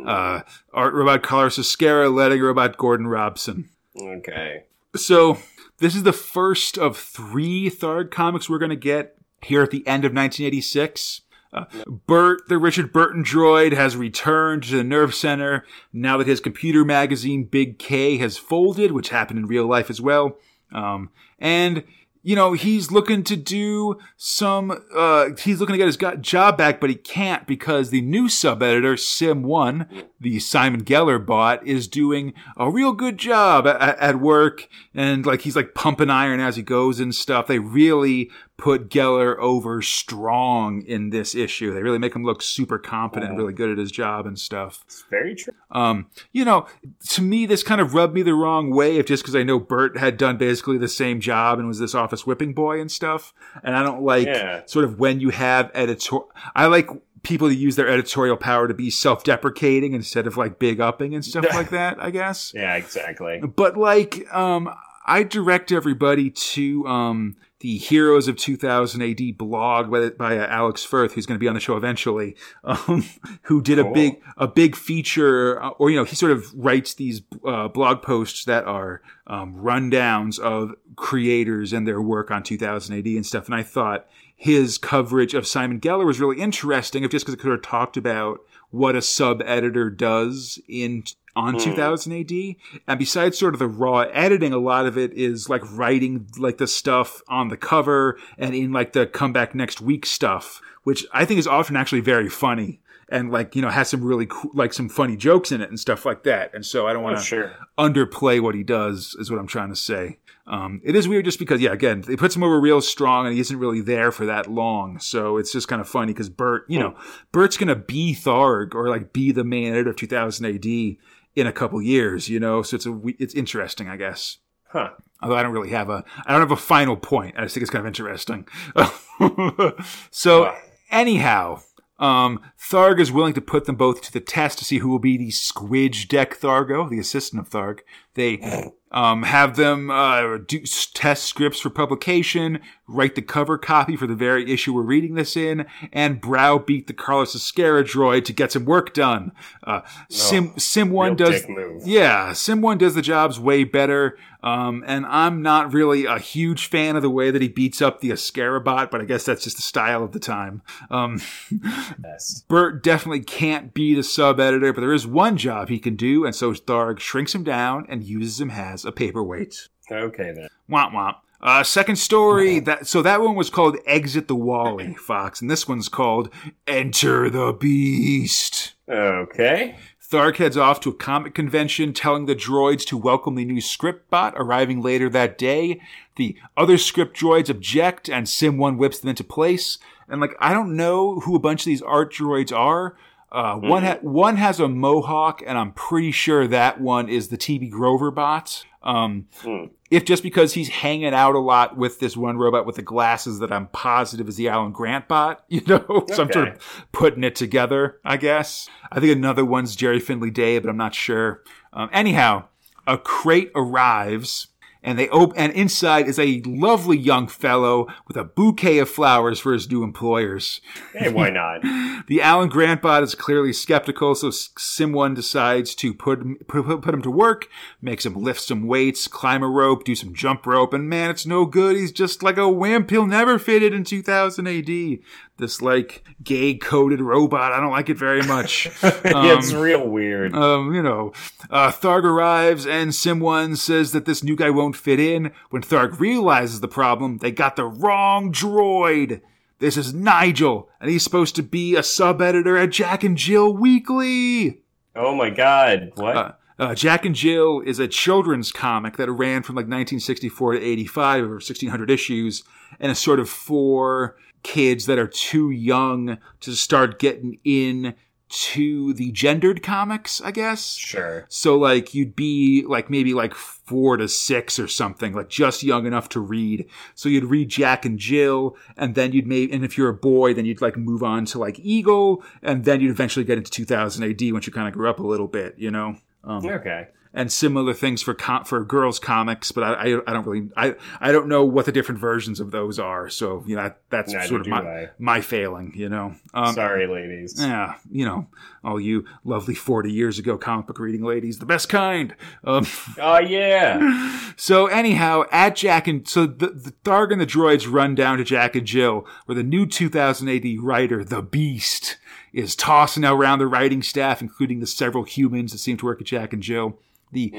Uh, art robot Carlos Ezquerra, letting robot Gordon Robson. Okay. So, this is the first of three Tharg comics we're going to get here at the end of 1986. Uh, Bert, the Richard Burton droid, has returned to the Nerve Center now that his computer magazine Big K has folded, which happened in real life as well. Um, and you know, he's looking to do some, uh, he's looking to get his job back, but he can't because the new sub editor, Sim1, the Simon Geller bot, is doing a real good job at, at work. And like, he's like pumping iron as he goes and stuff. They really put Geller over strong in this issue. They really make him look super competent, really good at his job and stuff. It's very true. Um, you know, to me, this kind of rubbed me the wrong way, if just because I know Bert had done basically the same job and was this office whipping boy and stuff. And I don't like Yeah. sort of when you have editor. I like people to use their editorial power to be self-deprecating instead of like big upping and stuff like that. I guess. Yeah, exactly. But like, um, I direct everybody to um, the Heroes of 2000 AD blog by, by uh, Alex Firth, who's going to be on the show eventually, um, who did a big a big feature, uh, or you know, he sort of writes these uh, blog posts that are um, rundowns of creators and their work on 2000 AD and stuff. And I thought his coverage of Simon Geller was really interesting, if just because it could have talked about what a sub editor does in on 2000 AD. And besides sort of the raw editing, a lot of it is like writing like the stuff on the cover and in like the comeback next week stuff, which I think is often actually very funny and like you know has some really cool, like some funny jokes in it and stuff like that. And so I don't want to Oh, sure. underplay what he does is what I'm trying to say. Um, it is weird just because yeah, again, it puts him over real strong and he isn't really there for that long. So it's just kind of funny because Bert, you know, Bert's gonna be Tharg or like be the main editor of 2000 AD in a couple years, you know. So it's a it's interesting, I guess. Huh. Although I don't really have a I don't have a final point. I just think it's kind of interesting. so Wow. anyhow, um, Tharg is willing to put them both to the test to see who will be the Squaxx dek Thargo, the assistant of Tharg. They um, have them uh, do test scripts for publication, write the cover copy for the very issue we're reading this in, and browbeat the Carlos Ezquerra droid to get some work done. Uh, Sim Sim One does yeah, Sim One does the jobs way better. Um, and I'm not really a huge fan of the way that he beats up the Ascarabot, but I guess that's just the style of the time. Um, Yes. Bert definitely can't be the sub editor, but there is one job he can do, and so Tharg shrinks him down and uses him as a paperweight. Okay then. Womp womp. Uh, second story that so that one was called Exit the Wally, Fox, and this one's called Enter the Beast. Okay. Tharg heads off to a comic convention, telling the droids to welcome the new script bot arriving later that day. The other script droids object, and Sim One whips them into place. And like, I don't know who a bunch of these art droids are. Uh, one ha- one has a mohawk, and I'm pretty sure that one is the TB Grover bot. Um, Hmm. if just because he's hanging out a lot with this one robot with the glasses that I'm positive is the Alan Grant bot, you know, so I'm sort of putting it together, I guess. I think another one's Gerry Finley Day, but I'm not sure. Um, anyhow, a crate arrives. And they op- and inside is a lovely young fellow with a bouquet of flowers for his new employers. Hey, why not? The Alan Grant bot is clearly skeptical, so Sim One decides to put him, put, put him to work, makes him lift some weights, climb a rope, do some jump rope, and man, it's no good. He's just like a wimp. He'll never fit it in 2000 AD. This like gay coded robot. I don't like it very much. yeah, it's real weird. Um, you know, uh, Tharg arrives and Sim One says that this new guy won't fit in. When Tharg realizes the problem, they got the wrong droid. This is Nigel, and he's supposed to be a sub editor at Jack and Jill Weekly. oh my god. What? Uh, uh, Jack and Jill is a children's comic that ran from like 1964 to 85 or 1600 issues, and it's sort of for kids that are too young to start getting in to the gendered comics, I guess. sure. So like you'd be like maybe like four to six or something, like just young enough to read. So you'd read Jack and Jill, and then you'd maybe, and if you're a boy, then you'd like move on to like Eagle, and then you'd eventually get into 2000 AD once you kind of grew up a little bit, you know. Um, Okay. And similar things for com- for girls comics, but I, I I don't really I I don't know what the different versions of those are. So you know that's Neither sort of my I. my failing, you know. Um, Sorry, ladies. yeah, you know, all you lovely 40 years ago comic book reading ladies, the best kind. Um, Oh yeah. so anyhow, at Jack and so the, the Tharg and the droids run down to Jack and Jill, where the new 2000 AD writer, the Beast, is tossing around the writing staff, including the several humans that seem to work at Jack and Jill. The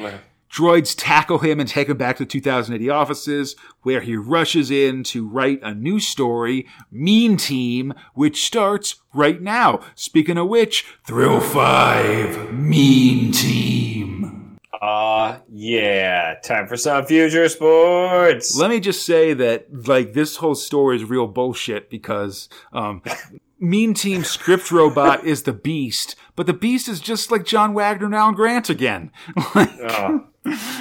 droids tackle him and take him back to 2080 offices, where he rushes in to write a new story, Mean Team, which starts right now. Speaking of which, Thrill 5, Mean Team. Uh yeah. Time for some future sports. Let me just say that like this whole story is real bullshit because um Mean Team script robot is the beast, but the beast is just like John Wagner and Alan Grant again. Oh,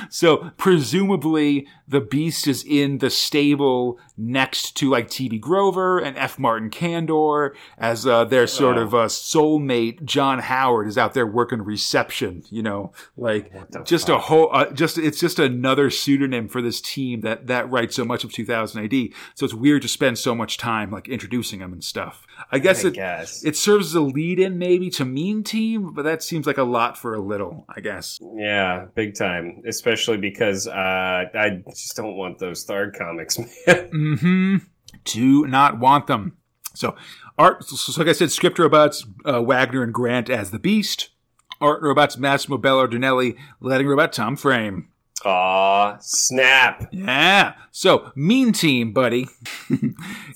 so presumably the beast is in the stable next to like TB Grover and F. Martin Candor as uh, their sort Oh. of uh, soulmate. John Howard is out there working reception. You know, like just a whole, uh, just it's just another pseudonym for this team that that writes so much of 2000 AD. So it's weird to spend so much time like introducing them and stuff. I guess I it guess. it serves as a lead-in maybe to Mean Team, but that seems like a lot for a little. I guess. Yeah, big time. Especially because uh, I just don't want those Tharg comics, man. hmm Do not want them. So, art. So, like I said, script robots, uh, Wagner and Grant as the Beast. Art Robot's Massimo Belardinelli, letting Robot Tom Frame. Aw, snap. Yeah. So, mean team, buddy.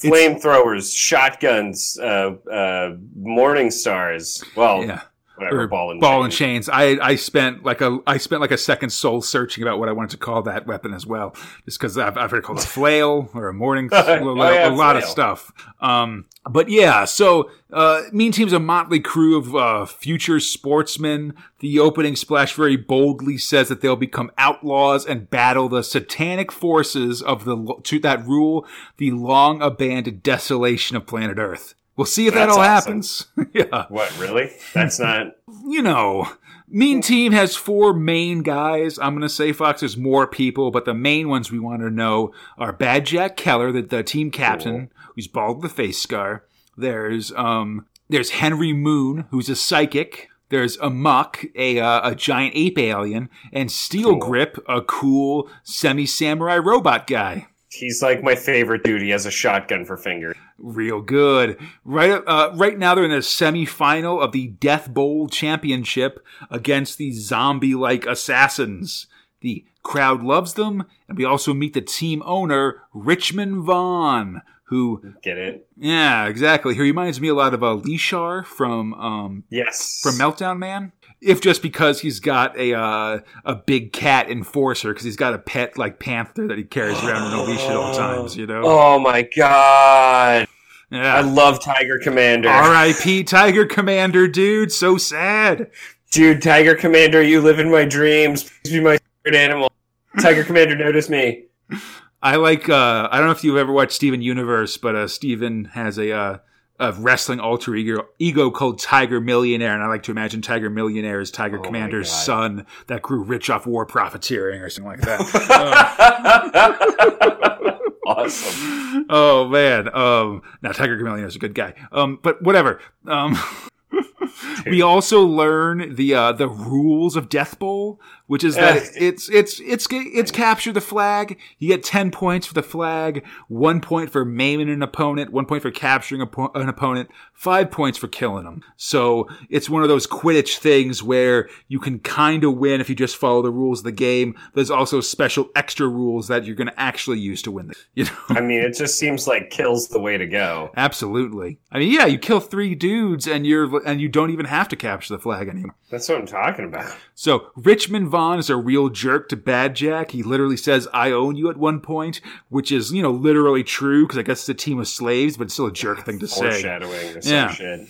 Flamethrowers, shotguns, uh, uh, morning stars. Well, yeah. Whatever, Or ball and ball and chains. I I spent like a I spent like a second soul searching about what I wanted to call that weapon as well, just because I've, I've heard it called a flail or a morning, a, Oh, yeah, a lot of stuff. Um, but yeah, so uh, Mean Team's a motley crew of uh, future sportsmen. The opening splash very boldly says that they'll become outlaws and battle the satanic forces of the to that rule the long abandoned desolation of planet Earth. We'll see if that all awesome. happens. yeah What, really? That's not. you know, Mean Team has four main guys. I'm going to say, Fox, there's more people, but the main ones we want to know are Bad Jack Keller, the, the team captain, who's bald with a face scar. There's, um, there's Henry Moon, who's a psychic. There's Amok, a, uh, a giant ape alien, and Steel Cool. Grip, a cool semi-samurai robot guy. He's like my favorite dude. He has a shotgun for fingers. Real good. Right, uh, right now they're in the semifinal of the Death Bowl Championship against the zombie-like assassins. The crowd loves them, and we also meet the team owner, Richmond Vaughn, who, Get it? yeah, exactly. He reminds me a lot of uh, Leeshar from um, Yes. from Meltdown Man. If just because he's got a uh, a big cat enforcer, because he's got a pet like panther that he carries around in a leash at all times, you know. Oh my god. yeah. I love Tiger Commander. R.I.P. Tiger Commander, dude. So sad. Dude, Tiger Commander, you live in my dreams. Please be my favorite animal. Tiger Commander, notice me. I like. uh I don't know if you've ever watched Steven Universe, but uh Steven has a a wrestling alter ego, ego called Tiger Millionaire, and I like to imagine Tiger Millionaire is Tiger Oh Commander's son that grew rich off war profiteering or something like that. awesome. oh man. Um. Now Tiger Millionaire is a good guy. Um. But whatever. Um. we also learn the uh, the rules of Death Bowl, which is that it's it's it's it's capture the flag. You get ten points for the flag, one point for maiming an opponent, one point for capturing a po- an opponent, five points for killing them. So it's one of those Quidditch things where you can kind of win if you just follow the rules of the game. There's also special extra rules that you're going to actually use to win. The, you know. I mean, it just seems like kills the way to go. Absolutely. I mean, yeah, you kill three dudes and you're and you don't even have to capture the flag anymore. That's what I'm talking about. So Richmond Vaughn is a real jerk to Bad Jack. He literally says, "I own you" at one point, which is you know literally true because I guess it's a team of slaves, but it's still a jerk thing to say. Foreshadowing or some Yeah. shit.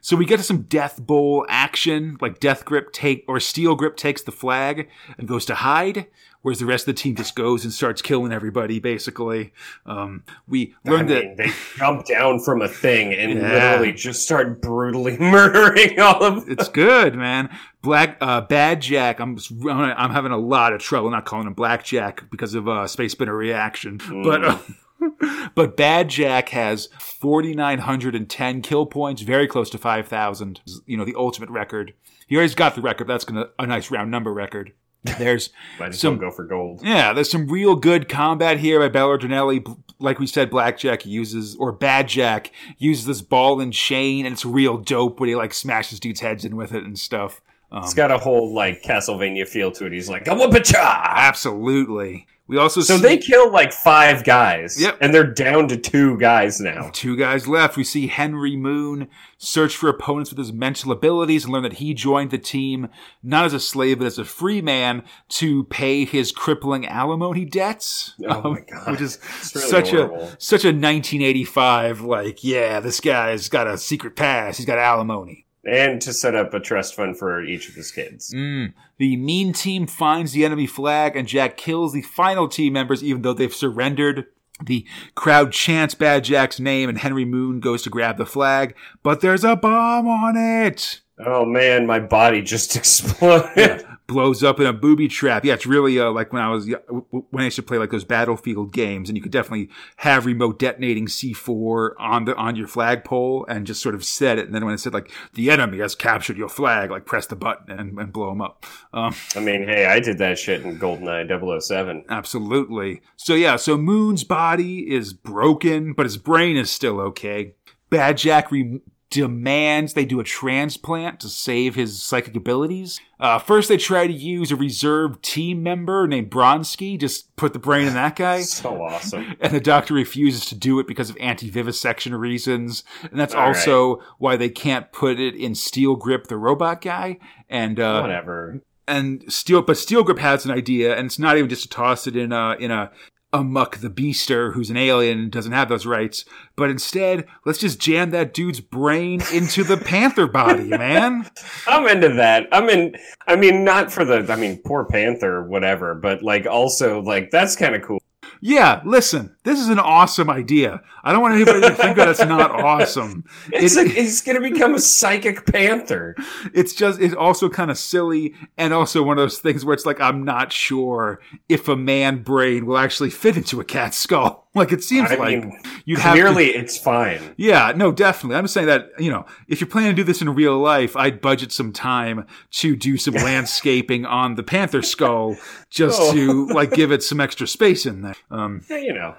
So we get to some Death Bowl action, like Death Grip take or Steel Grip takes the flag and goes to hide, whereas the rest of the team just goes and starts killing everybody. Basically, um, we I learned that. they jump down from a thing and Yeah. literally just start brutally murdering all of them. It's good, man. Black, uh, Bad Jack. I'm, I'm having a lot of trouble not calling him Black Jack because of uh, Space Spinner reaction. But, uh, but Bad Jack has 4,910 kill points, very close to 5,000. You know, the ultimate record. He already got the record. That's gonna a nice round number record. There's Some- go for gold. yeah, there's some real good combat here by Belardinelli. Like we said, Blackjack uses, or Bad Jack uses this ball and chain, and it's real dope when he like smashes dudes' heads in with it and stuff. Um, It's got a whole like Castlevania feel to it. He's like, I'm a bitcha! absolutely. We also So see they kill like five guys. Yep. And they're down to two guys now. two guys left. We see Henry Moon search for opponents with his mental abilities and learn that he joined the team not as a slave but as a free man to pay his crippling alimony debts. Oh Um, my God. Which is really such horrible. a such a 1985 like yeah this guy's got a secret past he's got alimony And to set up a trust fund for each of his kids. mm. the mean team finds the enemy flag and jack kills the final team members even though they've surrendered the crowd chants bad jack's name and henry moon goes to grab the flag but there's a bomb on it Oh man, my body just exploded. Blows up in a booby trap. Yeah, it's really uh, like when I was when I used to play like those battlefield games, and you could definitely have remote detonating C4 on the on your flagpole and just sort of set it. And then when it said like the enemy has captured your flag, like press the button and, and blow them up. Um, I mean, hey, I did that shit in GoldenEye 007. absolutely. So yeah, so Moon's body is broken, but his brain is still okay. Bad Jack re- demands they do a transplant to save his psychic abilities. Uh, first, they try to use a reserve team member named Bronsky, just put the brain in that guy. So awesome. And the doctor refuses to do it because of anti vivisection reasons. And that's All also why they can't put it in Steel Grip, the robot guy. And, uh, Whatever. and Steel, but Steel Grip has an idea, and it's not even just to toss it in a in a a Muck the Beaster who's an alien and doesn't have those rights, but instead let's just jam that dude's brain into the Panther body, man. I'm into that. I'm in. I mean, not for the. I mean, poor Panther, whatever. But like, also like that's kind of cool. Yeah, listen, this is an awesome idea. I don't want anybody to think that it's not awesome. It's It- like he's gonna become a psychic panther. it's just it's also kind of silly and also one of those things where it's like I'm not sure if a man brain will actually fit into a cat's skull. Like it seems I like mean, you'd have to clearly it's fine. Yeah, no, definitely. I'm just saying that, you know, if you're planning to do this in real life, I'd budget some time to do some landscaping on the panther skull just Oh. to like give it some extra space in there. Um Yeah, you know,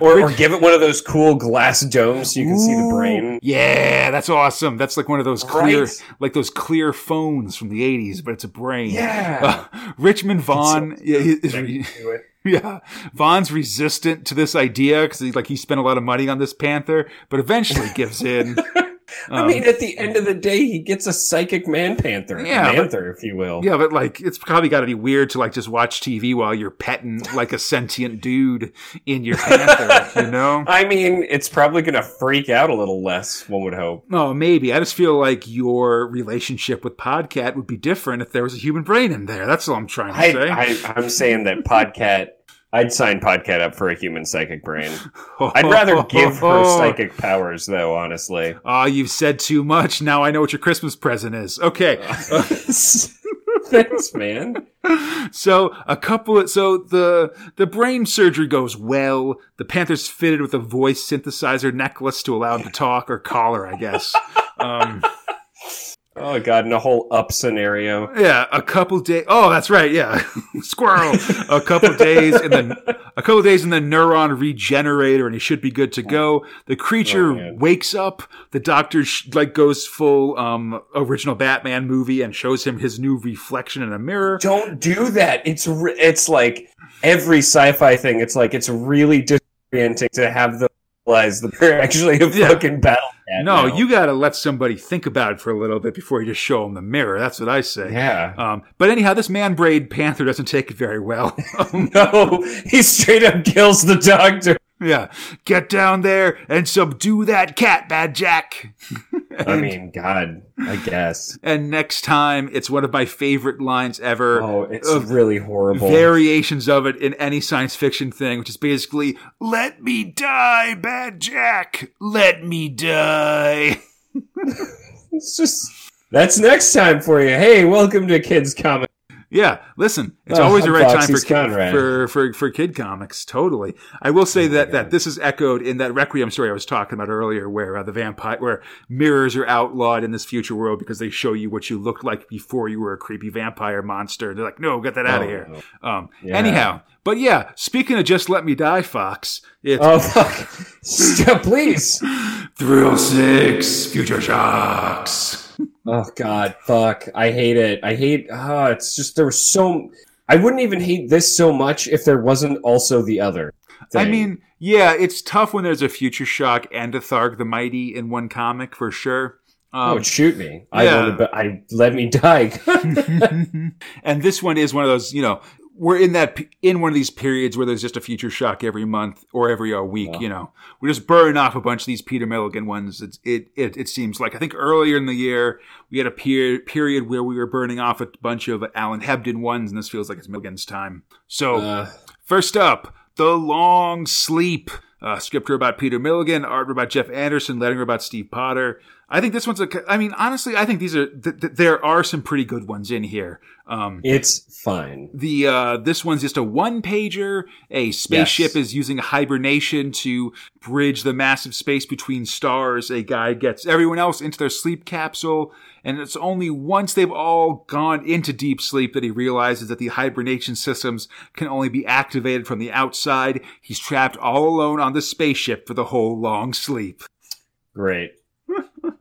or, or give it one of those cool glass domes so you can see the brain. Yeah, that's awesome. That's like one of those clear Right. like those clear phones from the 80s, but it's a brain. Yeah. Uh, Richmond Vaughn yeah, he- is re- Do it. Yeah, Vaughn's resistant to this idea because he like he spent a lot of money on this panther, but eventually gives in. I um, mean, at the end of the day, he gets a psychic man panther, Yeah, panther, if you will. Yeah, but like it's probably got to be weird to like just watch TV while you're petting like a sentient dude in your panther, you know? I mean, it's probably going to freak out a little less. One would hope. Oh, maybe. I just feel like your relationship with Podcat would be different if there was a human brain in there. That's all I'm trying to I, say. I, I'm saying that Podcat. I'd sign Podcat up for a human psychic brain. I'd rather give her psychic powers, though. Honestly, Oh, you've said too much. Now I know what your Christmas present is. Okay. Uh, thanks, man. So a couple of, so the the brain surgery goes well. The Panther's fitted with a voice synthesizer necklace to allow him to talk or collar, I guess. Um, Oh god, in a whole up scenario. yeah, a couple days. Oh, that's right. Yeah, squirrel. A couple days in the a couple days in the neuron regenerator, and he should be good to go. The creature Oh, wakes up. The doctor sh- like goes full um original Batman movie and shows him his new reflection in a mirror. Don't do that. It's re- it's like every sci-fi thing. It's like it's really disorienting to have them realize that they're actually a Yeah. fucking battle cat. No, now. you got to let somebody think about it for a little bit before you just show them the mirror. That's what I say. Yeah. Um, but anyhow, this man braid panther doesn't take it very well. No, he straight up kills the doctor. Yeah, get down there and subdue that cat, Bad Jack. I mean, God, I guess. And next time, it's one of my favorite lines ever. Oh, it's really horrible. Variations of it in any science fiction thing, which is basically, let me die, Bad Jack. Let me die. It's just that's next time for you. Hey, welcome to Kids Comic. Yeah, listen, it's Oh, always the right time for, Conrad. for for for kid comics. Totally, I will say that that this is echoed in that Requiem story I was talking about earlier, where uh, the vampire, where mirrors are outlawed in this future world because they show you what you looked like before you were a creepy vampire monster. They're like, no, get that out of Oh, here. no. Um, Yeah. anyhow, but yeah, speaking of just let me die, Fox, it's Oh fuck! Please. Thrill Six Future Shocks. Oh god, fuck! I hate it. I hate. Ah, it's just there was so. I wouldn't even hate this so much if there wasn't also the other. I mean, yeah, it's tough when there's a Future Shock and a Tharg the Mighty in one comic for sure. Um, oh, shoot me! I yeah. wanted, but I let me die. and this one is one of those, you know, we're in that in one of these periods where there's just a future shock every month or every uh, week. Yeah. You know, we're just burning off a bunch of these Peter Milligan ones. It's, it it it seems like I think earlier in the year we had a period period where we were burning off a bunch of Alan Hebden ones, and this feels like it's Milligan's time. So. uh, First up, The Long Sleep. Uh, script about Peter Milligan, art about Jeff Anderson, lettering about Steve Potter. I think this one's a. I mean, honestly, I think these are. Th- th- there are some pretty good ones in here. Um, it's fine. the uh, this one's just a one pager. A spaceship Yes. is using hibernation to bridge the massive space between stars. A guy gets everyone else into their sleep capsule, and it's only once they've all gone into deep sleep that he realizes that the hibernation systems can only be activated from the outside. He's trapped all alone on the spaceship for the whole long sleep. Great.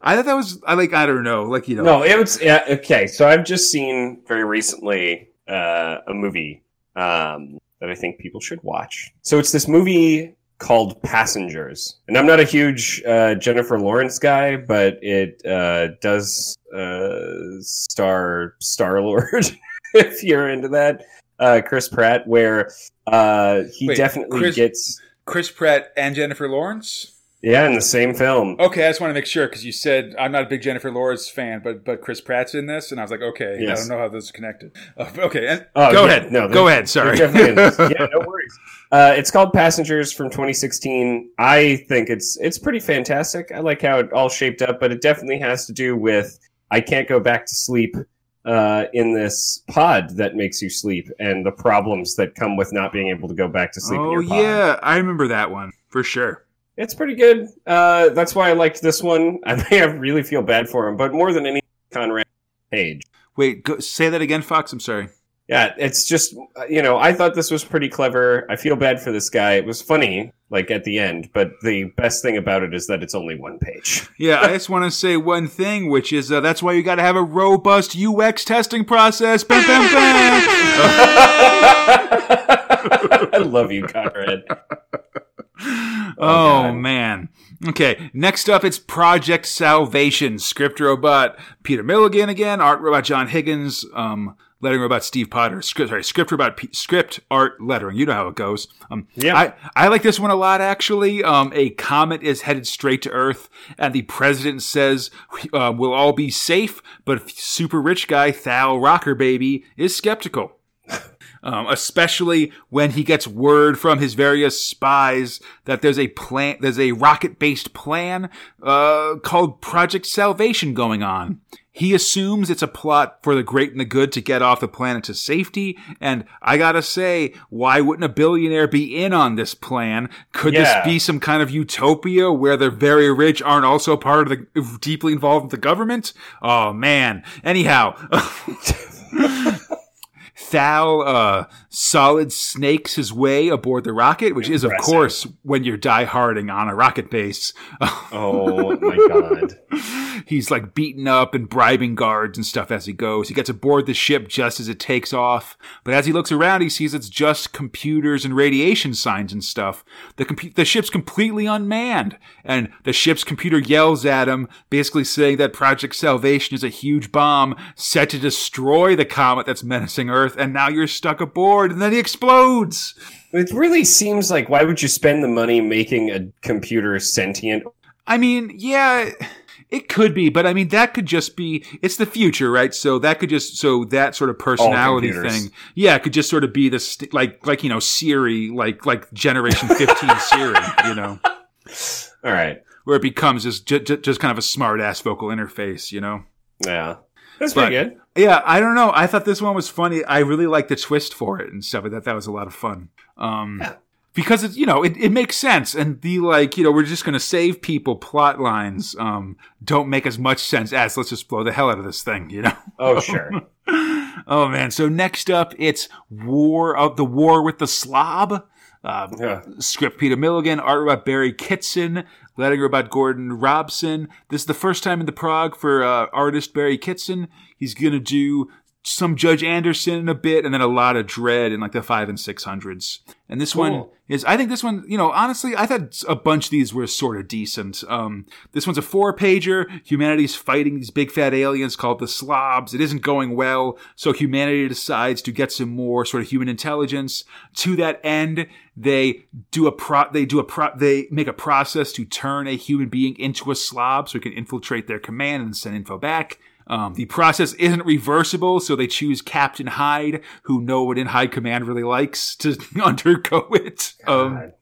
I thought that was I like I don't know like you know No, it was yeah, okay. So I've just seen very recently uh, a movie um, that I think people should watch. So it's this movie called Passengers, and I'm not a huge uh, Jennifer Lawrence guy, but it uh, does uh, star Star Lord if you're into that. Uh, Chris Pratt, where uh, he Wait, definitely Chris- gets Chris Pratt and Jennifer Lawrence. Yeah in the same film. Okay, I just want to make sure because you said I'm not a big Jennifer Lawrence fan, but but Chris Pratt's in this, and I was like, okay, I don't know how those are connected. Uh, okay, and, Oh, go yeah, ahead. no, go ahead. Sorry. They're definitely in this. yeah, no worries. Uh, it's called Passengers from 2016. I think it's it's pretty fantastic. I like how it all shaped up, but it definitely has to do with I can't go back to sleep uh, in this pod that makes you sleep, and the problems that come with not being able to go back to sleep. in oh your pod. yeah, I remember that one for sure. It's pretty good. Uh, that's why I liked this one. I may have really feel bad for him, but more than any Conrad Page. Wait, go, say that again, Fox. I'm sorry. Yeah, it's just you know I thought this was pretty clever. I feel bad for this guy. It was funny, like at the end, but the best thing about it is that it's only one page. Yeah, I just want to say one thing, which is uh, that's why you got to have a robust UX testing process. Bam, bam, bam. I love you, Conrad. Oh God. man. Okay, next up it's Project Salvation. Script robot Peter Milligan again, art robot John Higgins, um, lettering robot Steve Potter. Script, sorry, script robot P- script art lettering. You know how it goes. Um, Yeah. I I like this one a lot actually. Um, a comet is headed straight to Earth, and the president says uh, we'll all be safe, but super rich guy Thal Rocker Baby is skeptical um, especially when he gets word from his various spies that there's a plan, there's a rocket-based plan uh, called Project Salvation going on. He assumes it's a plot for the great and the good to get off the planet to safety, and I gotta say, why wouldn't a billionaire be in on this plan? Could Yeah. this be some kind of utopia where the very rich aren't also part of the deeply involved with the government? Oh man. Anyhow. Thal uh, solid snakes his way aboard the rocket, which is, of course, when you're dieharding on a rocket base. Oh my god. He's like beating up and bribing guards and stuff as he goes. He gets aboard the ship just as it takes off, but as he looks around, he sees it's just computers and radiation signs and stuff. The compu- the ship's completely unmanned, and the ship's computer yells at him, basically saying that Project Salvation is a huge bomb set to destroy the comet that's menacing Earth, and now you're stuck aboard, and then he explodes. It really seems like why would you spend the money making a computer sentient? I mean, yeah, it could be, but I mean, that could just be, it's the future, right? So that could just, so that sort of personality thing, yeah, it could just sort of be this like, like, you know, Siri, like, like Generation 15 Siri, you know, All right. where it becomes just, just, just kind of a smart ass vocal interface, you know? Yeah. That's pretty good. Yeah, I don't know. I thought this one was funny. I really liked the twist for it and stuff. I thought that was a lot of fun. Um, Yeah. because it's, you know, it, it makes sense. And the like, you know, we're just going to save people plot lines, um, don't make as much sense as let's just blow the hell out of this thing, you know? Oh sure. oh man. So next up, it's War of the War with the Slob. Uh, Yeah. script Peter Milligan, art about Barry Kitson, lettering about Gordon Robson. This is the first time in the Prog for uh, artist Barry Kitson. He's gonna do some Judge Anderson in a bit, and then a lot of Dredd in like the five and six hundreds. And this one is, I think this one, you know, honestly, I thought a bunch of these were sort of decent. Um, this one's a four pager. Humanity's fighting these big fat aliens called the Slobs. It isn't going well, so humanity decides to get some more sort of human intelligence. To that end, they do a pro, they do a pro, they make a process to turn a human being into a Slob so it can infiltrate their command and send info back. Um, the process isn't reversible, so they choose Captain Hyde, who no one in High Command really likes, to undergo it. Um,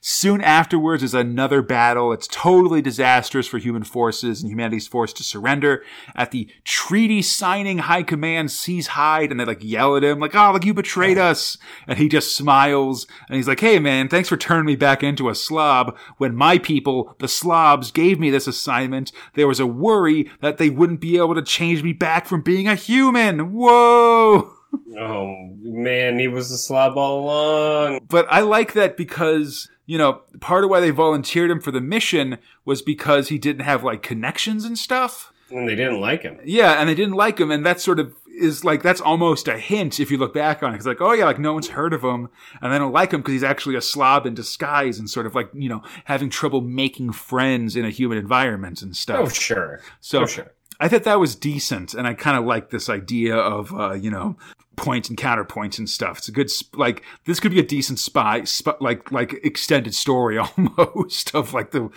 soon afterwards is another battle. It's totally disastrous for human forces, and humanity's forced to surrender. At the treaty signing, High Command sees Hyde, and they like yell at him, like, "Oh, like you betrayed us!" And he just smiles, and he's like, "Hey, man, thanks for turning me back into a slob. When my people, the slobs, gave me this assignment, there was a worry that they wouldn't be able to change me back from being a human. Whoa!" Oh man, he was a slob all along. But I like that because, you know, part of why they volunteered him for the mission was because he didn't have like connections and stuff. And they didn't like him. Yeah, and they didn't like him, and that sort of is like that's almost a hint if you look back on it. It's like, oh yeah, like no one's heard of him, and they don't like him because he's actually a slob in disguise and sort of like you know having trouble making friends in a human environment and stuff. Oh sure. So oh, sure. I thought that was decent, and I kind of like this idea of uh, you know points and counterpoints and stuff. It's a good sp- like this could be a decent spy sp- like like extended story almost of like the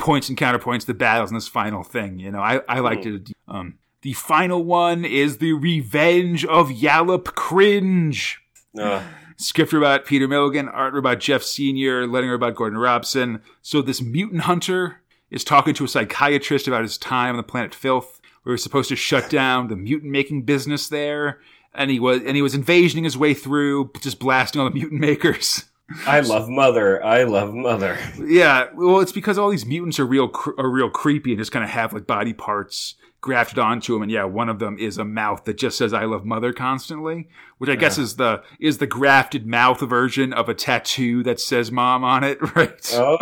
points and counterpoints, the battles, and this final thing. You know, I I liked it. Um, the final one is the Revenge of Yallop Cringe. Uh, Script about Peter Milligan, art about Geoff Senior, letter about Gordon Robson. So this mutant hunter is talking to a psychiatrist about his time on the planet Filth. We were supposed to shut down the mutant making business there, and he was and he was invasioning his way through, just blasting all the mutant makers. I love Mother. I love Mother. yeah, well, it's because all these mutants are real cr- are real creepy and just kind of have like body parts grafted onto them. And yeah, one of them is a mouth that just says "I love Mother" constantly, which I guess is the is the grafted mouth version of a tattoo that says "Mom" on it, right? Oh,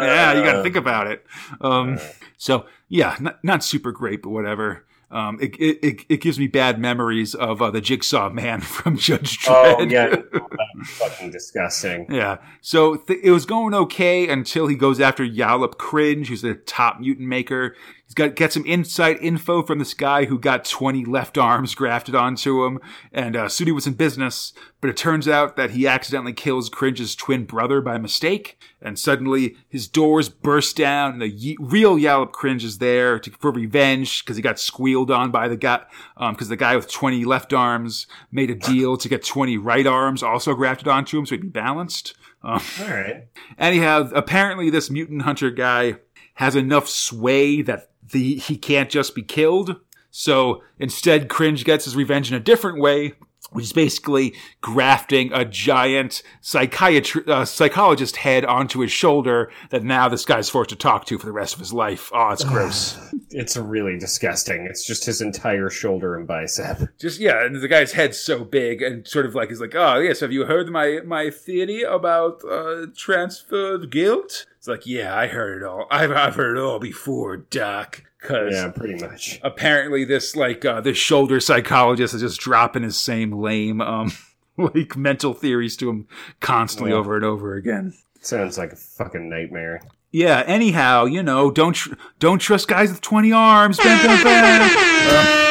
yeah, you got to think about it. Um, so yeah, not, not super great, but whatever. Um, it, it, it, it gives me bad memories of uh, the Jigsaw Man from Judge Dredd. Oh yeah, fucking disgusting. Yeah. So th- it was going okay until he goes after Yallop Cringe, who's the top mutant maker. He's got get some inside info from this guy who got 20 left arms grafted onto him, and uh, Sudi was in business. But it turns out that he accidentally kills Cringe's twin brother by mistake, and suddenly his doors burst down, and the real Yallop Cringe is there to, for revenge because he got squealed on by the guy, because the guy with 20 left arms made a deal to get 20 right arms also grafted onto him so he'd be balanced. Um, All right. Anyhow, apparently this mutant hunter guy has enough sway that the he can't just be killed. So instead, Cringe gets his revenge in a different way, which is basically grafting a giant psychiatry uh, psychologist head onto his shoulder that now this guy's forced to talk to for the rest of his life. Oh, it's gross. It's really disgusting. It's just his entire shoulder and bicep. Just yeah, and the guy's head's so big and sort of like he's like, oh yes, have you heard my my theory about uh, transferred guilt? It's like, yeah, I heard it all. I've I've heard it all before, Doc. Because Yeah, pretty much. apparently this like uh, this shoulder psychologist is just dropping his same lame um like mental theories to him constantly Yeah. over and over again. Sounds like a fucking nightmare. Yeah. Anyhow, you know, don't tr- don't trust guys with twenty arms. Bam, bam, bam.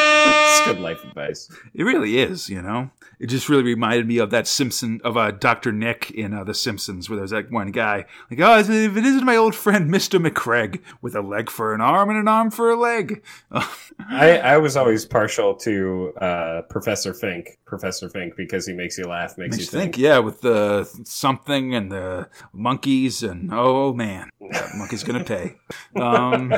It's good life advice. It really is, you know. It just really reminded me of that Simpson of uh, Doctor Nick in uh, The Simpsons, where there's that one guy like, "Oh, if it isn't my old friend Mister McGreg with a leg for an arm and an arm for a leg." I, I was always partial to uh, Professor Frink. Professor Frink because he makes you laugh, makes, Makes you you think, yeah, with the something and the monkeys, and oh man, that monkey's gonna pay. Um,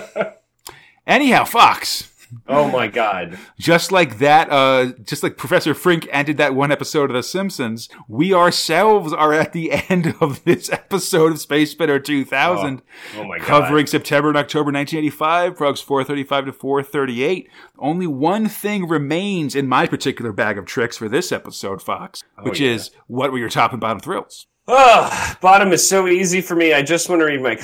anyhow, Fox. Oh my god. Just like that, uh, just like Professor Frink ended that one episode of The Simpsons, we ourselves are at the end of this episode of Space Spinner 2000, Oh my god. covering September and October 1985, Progs 435 to 438. Only one thing remains in my particular bag of tricks for this episode, Fox, which yeah. is what were your top and bottom thrills? Oh, bottom is so easy for me. I just want to read my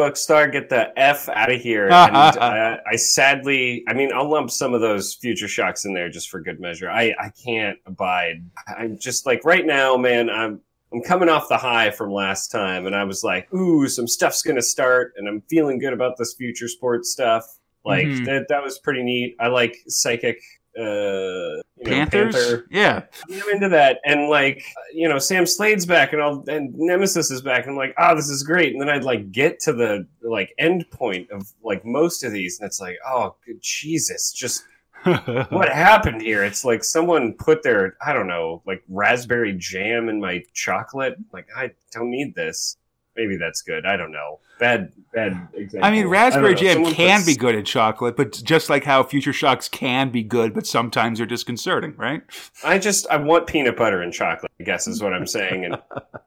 comic book star, get the F out of here. and uh, I sadly, I mean, I'll lump some of those future shocks in there just for good measure. I, I can't abide. I'm just like, right now, man, I'm. I'm coming off the high from last time, and I was like, "Ooh, some stuff's gonna start," and I'm feeling good about this future sports stuff. Like Mhm. that, that was pretty neat. I like psychic, uh, you know, Panthers? Panther. Yeah. I'm into that. And like, you know, Sam Slade's back and all and Nemesis is back. And I'm like, oh, this is great. And then I'd like get to the like end point of like most of these, and it's like, oh good Jesus, just what happened here? It's like someone put their, I don't know, like raspberry jam in my chocolate. Like, I don't need this. Maybe that's good. I don't know. Bad, bad example. I mean, raspberry know. jam Someone can puts- be good in chocolate, but just like how future shocks can be good, but sometimes they're disconcerting, right? I just I want peanut butter and chocolate. I guess is what I'm saying. And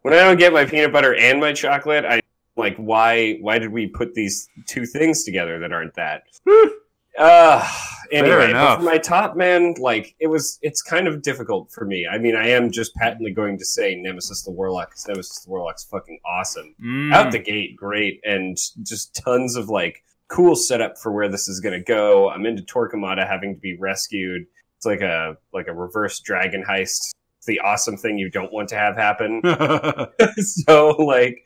when I don't get my peanut butter and my chocolate, I like why why did we put these two things together that aren't that? Uh, anyway, for my top man, like it was, it's kind of difficult for me. I mean, I am just patently going to say Nemesis the Warlock because Nemesis the Warlock's fucking awesome. Mm. Out the gate, great, and just tons of like cool setup for where this is going to go. I'm into Torquemada having to be rescued. It's like a like a reverse dragon heist. It's the awesome thing you don't want to have happen. so like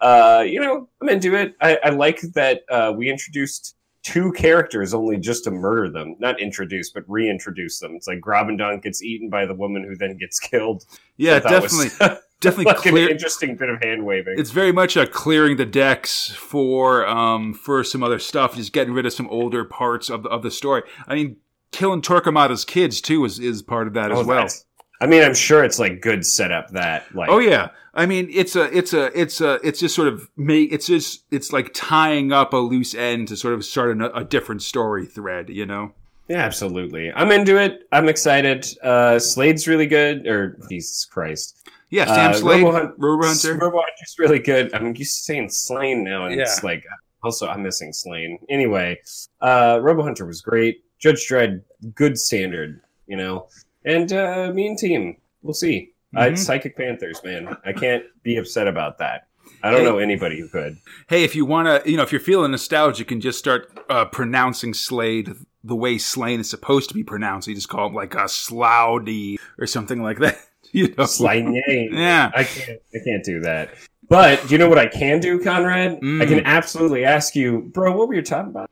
uh you know i'm into it i, I like that uh we introduced two characters only just to murder them not introduce but reintroduce them it's like Grobbendonk gets eaten by the woman who then gets killed yeah, thought was definitely, definitely like an clear. interesting bit of hand waving It's very much a clearing the decks for um for some other stuff, just getting rid of some older parts of the, of the story. I mean, killing Torquemada's kids too is is part of that as Oh, well. that's- i mean i'm sure it's like good setup that like Oh yeah, I mean it's a it's a it's a it's just sort of make it's just it's like tying up a loose end to sort of start a, a different story thread, you know. yeah absolutely i'm into it i'm excited uh slade's really good or jesus christ Yeah, Sam Uh, Slade, Robo-Hunt- Robo Hunter. Robo-Hunter's really good. I'm used to saying Slain now, and it's like also I'm missing Slain. Anyway, uh, Robo Hunter was great. Judge Dredd, good standard, you know. And uh, Mean Team, we'll see. Uh, Mhm. Psychic Panthers, man, I can't be upset about that. I don't Hey. know anybody who could. Hey, if you want to, you know, if you're feeling nostalgic and just start uh, pronouncing Slade the way Slain is supposed to be pronounced, you just call him like a Sloudy or something like that. You know, Slain, Yeah. I can't. I can't do that. But you know what I can do, Conrad? Mm. I can absolutely ask you, bro. What were you talking about?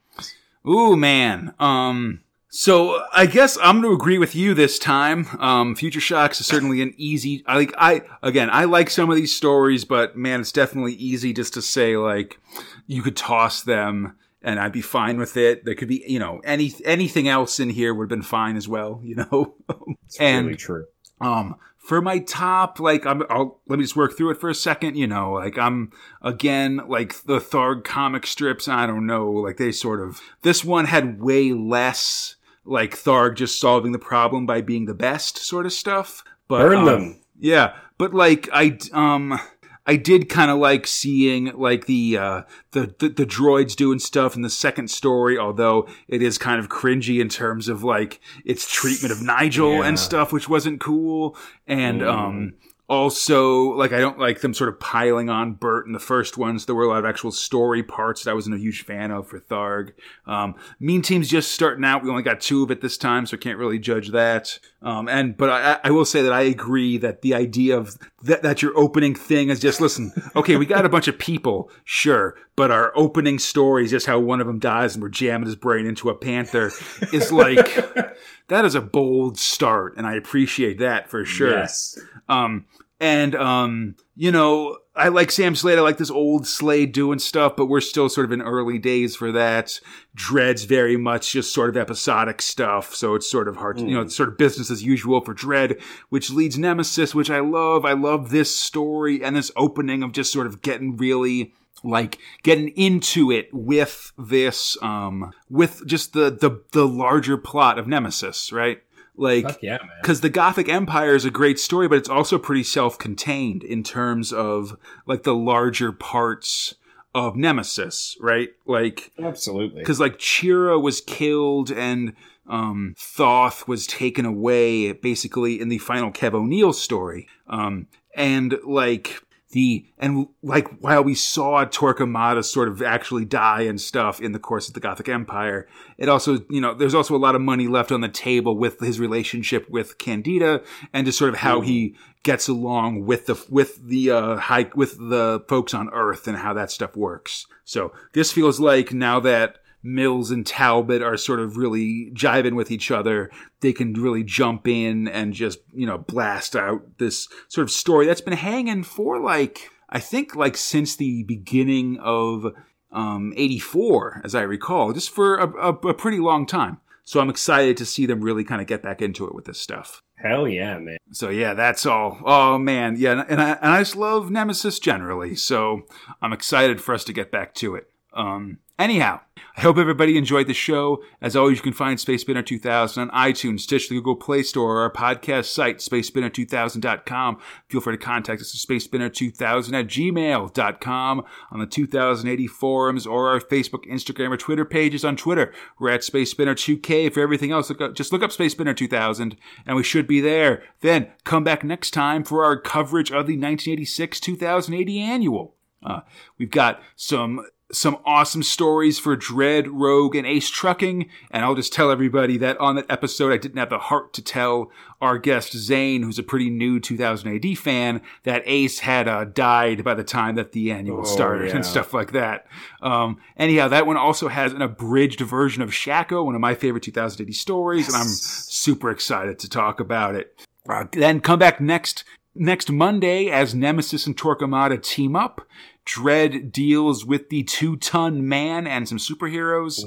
Ooh, man. Um, so I guess I'm going to agree with you this time. Um, Future Shocks is certainly an easy. I like. I again, I like some of these stories, but man, it's definitely easy just to say like you could toss them. And I'd be fine with it. There could be, you know, any anything else in here would have been fine as well, you know. It's And- really true. Um, for my top, like I'm, I'll let me just work through it for a second. You know, like I'm again like the Tharg comic strips. I don't know, like they sort of this one had way less like Tharg just solving the problem by being the best sort of stuff. But Burn um, them. yeah, but like I um I did kind of like seeing like the, uh, the the the droids doing stuff in the second story, although it is kind of cringy in terms of like its treatment of Nigel Yeah. and stuff, which wasn't cool. And Mm. um also like I don't like them sort of piling on Bert in the first ones. There were a lot of actual story parts that I wasn't a huge fan of for Tharg. Um, mean Team's just starting out. We only got two of it this time, so I can't really judge that. Um, and but I, I will say that I agree that the idea of that, that your opening thing is just listen. Okay, we got a bunch of people, sure, but our opening story is just how one of them dies and we're jamming his brain into a panther. Is like that is a bold start, and I appreciate that for sure. Yes. Um, and um, you know, I like Sam Slade. I like this old Slade doing stuff, but we're still sort of in early days for that. Dredd's very much just sort of episodic stuff, so it's sort of hard. To, you know, it's sort of business as usual for Dredd, which leads Nemesis, which I love. I love this story and this opening of just sort of getting really like getting into it with this um with just the the the larger plot of Nemesis, right? Like Fuck yeah, man. because the Gothic Empire is a great story, but it's also pretty self-contained in terms of like the larger parts of Nemesis, right? Like Absolutely. because like Chira was killed and um, Thoth was taken away basically in the final Kev O'Neill story, um, and like the and like while we saw Torquemada sort of actually die and stuff in the course of the Gothic Empire, it also you know there's also a lot of money left on the table with his relationship with Candida and just sort of how he gets along with the with the uh high with the folks on Earth and how that stuff works. So this feels like now that Mills and Talbot are sort of really jiving with each other, they can really jump in and just, you know, blast out this sort of story that's been hanging for like, I think like since the beginning of um, 84, as I recall, just for a, a, a pretty long time. So I'm excited to see them really kind of get back into it with this stuff. Hell yeah, man. So yeah, that's all. Oh man, yeah, and I and I just love Nemesis generally. So I'm excited for us to get back to it. Um, anyhow, I hope everybody enjoyed the show. As always, you can find Space Spinner 2000 on iTunes, Stitch, the Google Play Store, or our podcast site, spacespinner2000.com. Feel free to contact us at spacespinner2000 at gmail.com on the 2000 AD forums or our Facebook, Instagram, or Twitter pages on Twitter. We're at Space Spinner 2K. For everything else, look up, just look up Space Spinner 2000 and we should be there. Then come back next time for our coverage of the 1986 2000 AD annual. Uh, we've got some some awesome stories for Dredd, Rogue, and Ace Trucking. And I'll just tell everybody that on that episode, I didn't have the heart to tell our guest Zane, who's a pretty new 2000 AD fan, that Ace had uh, died by the time that the annual Oh, started yeah. and stuff like that. Um, anyhow, that one also has an abridged version of Shako, one of my favorite 2000 AD stories, and I'm super excited to talk about it. Uh, then come back next next Monday as Nemesis and Torquemada team up. Dredd deals with the two ton man and some superheroes.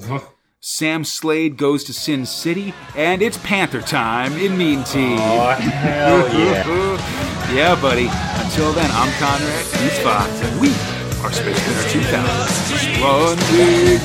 Sam Slade goes to Sin City, and it's Panther time in Mean Team. Oh, hell yeah. yeah, buddy. Until then, I'm Conrad, he's Fox, and we are Space Spinner 2000. One big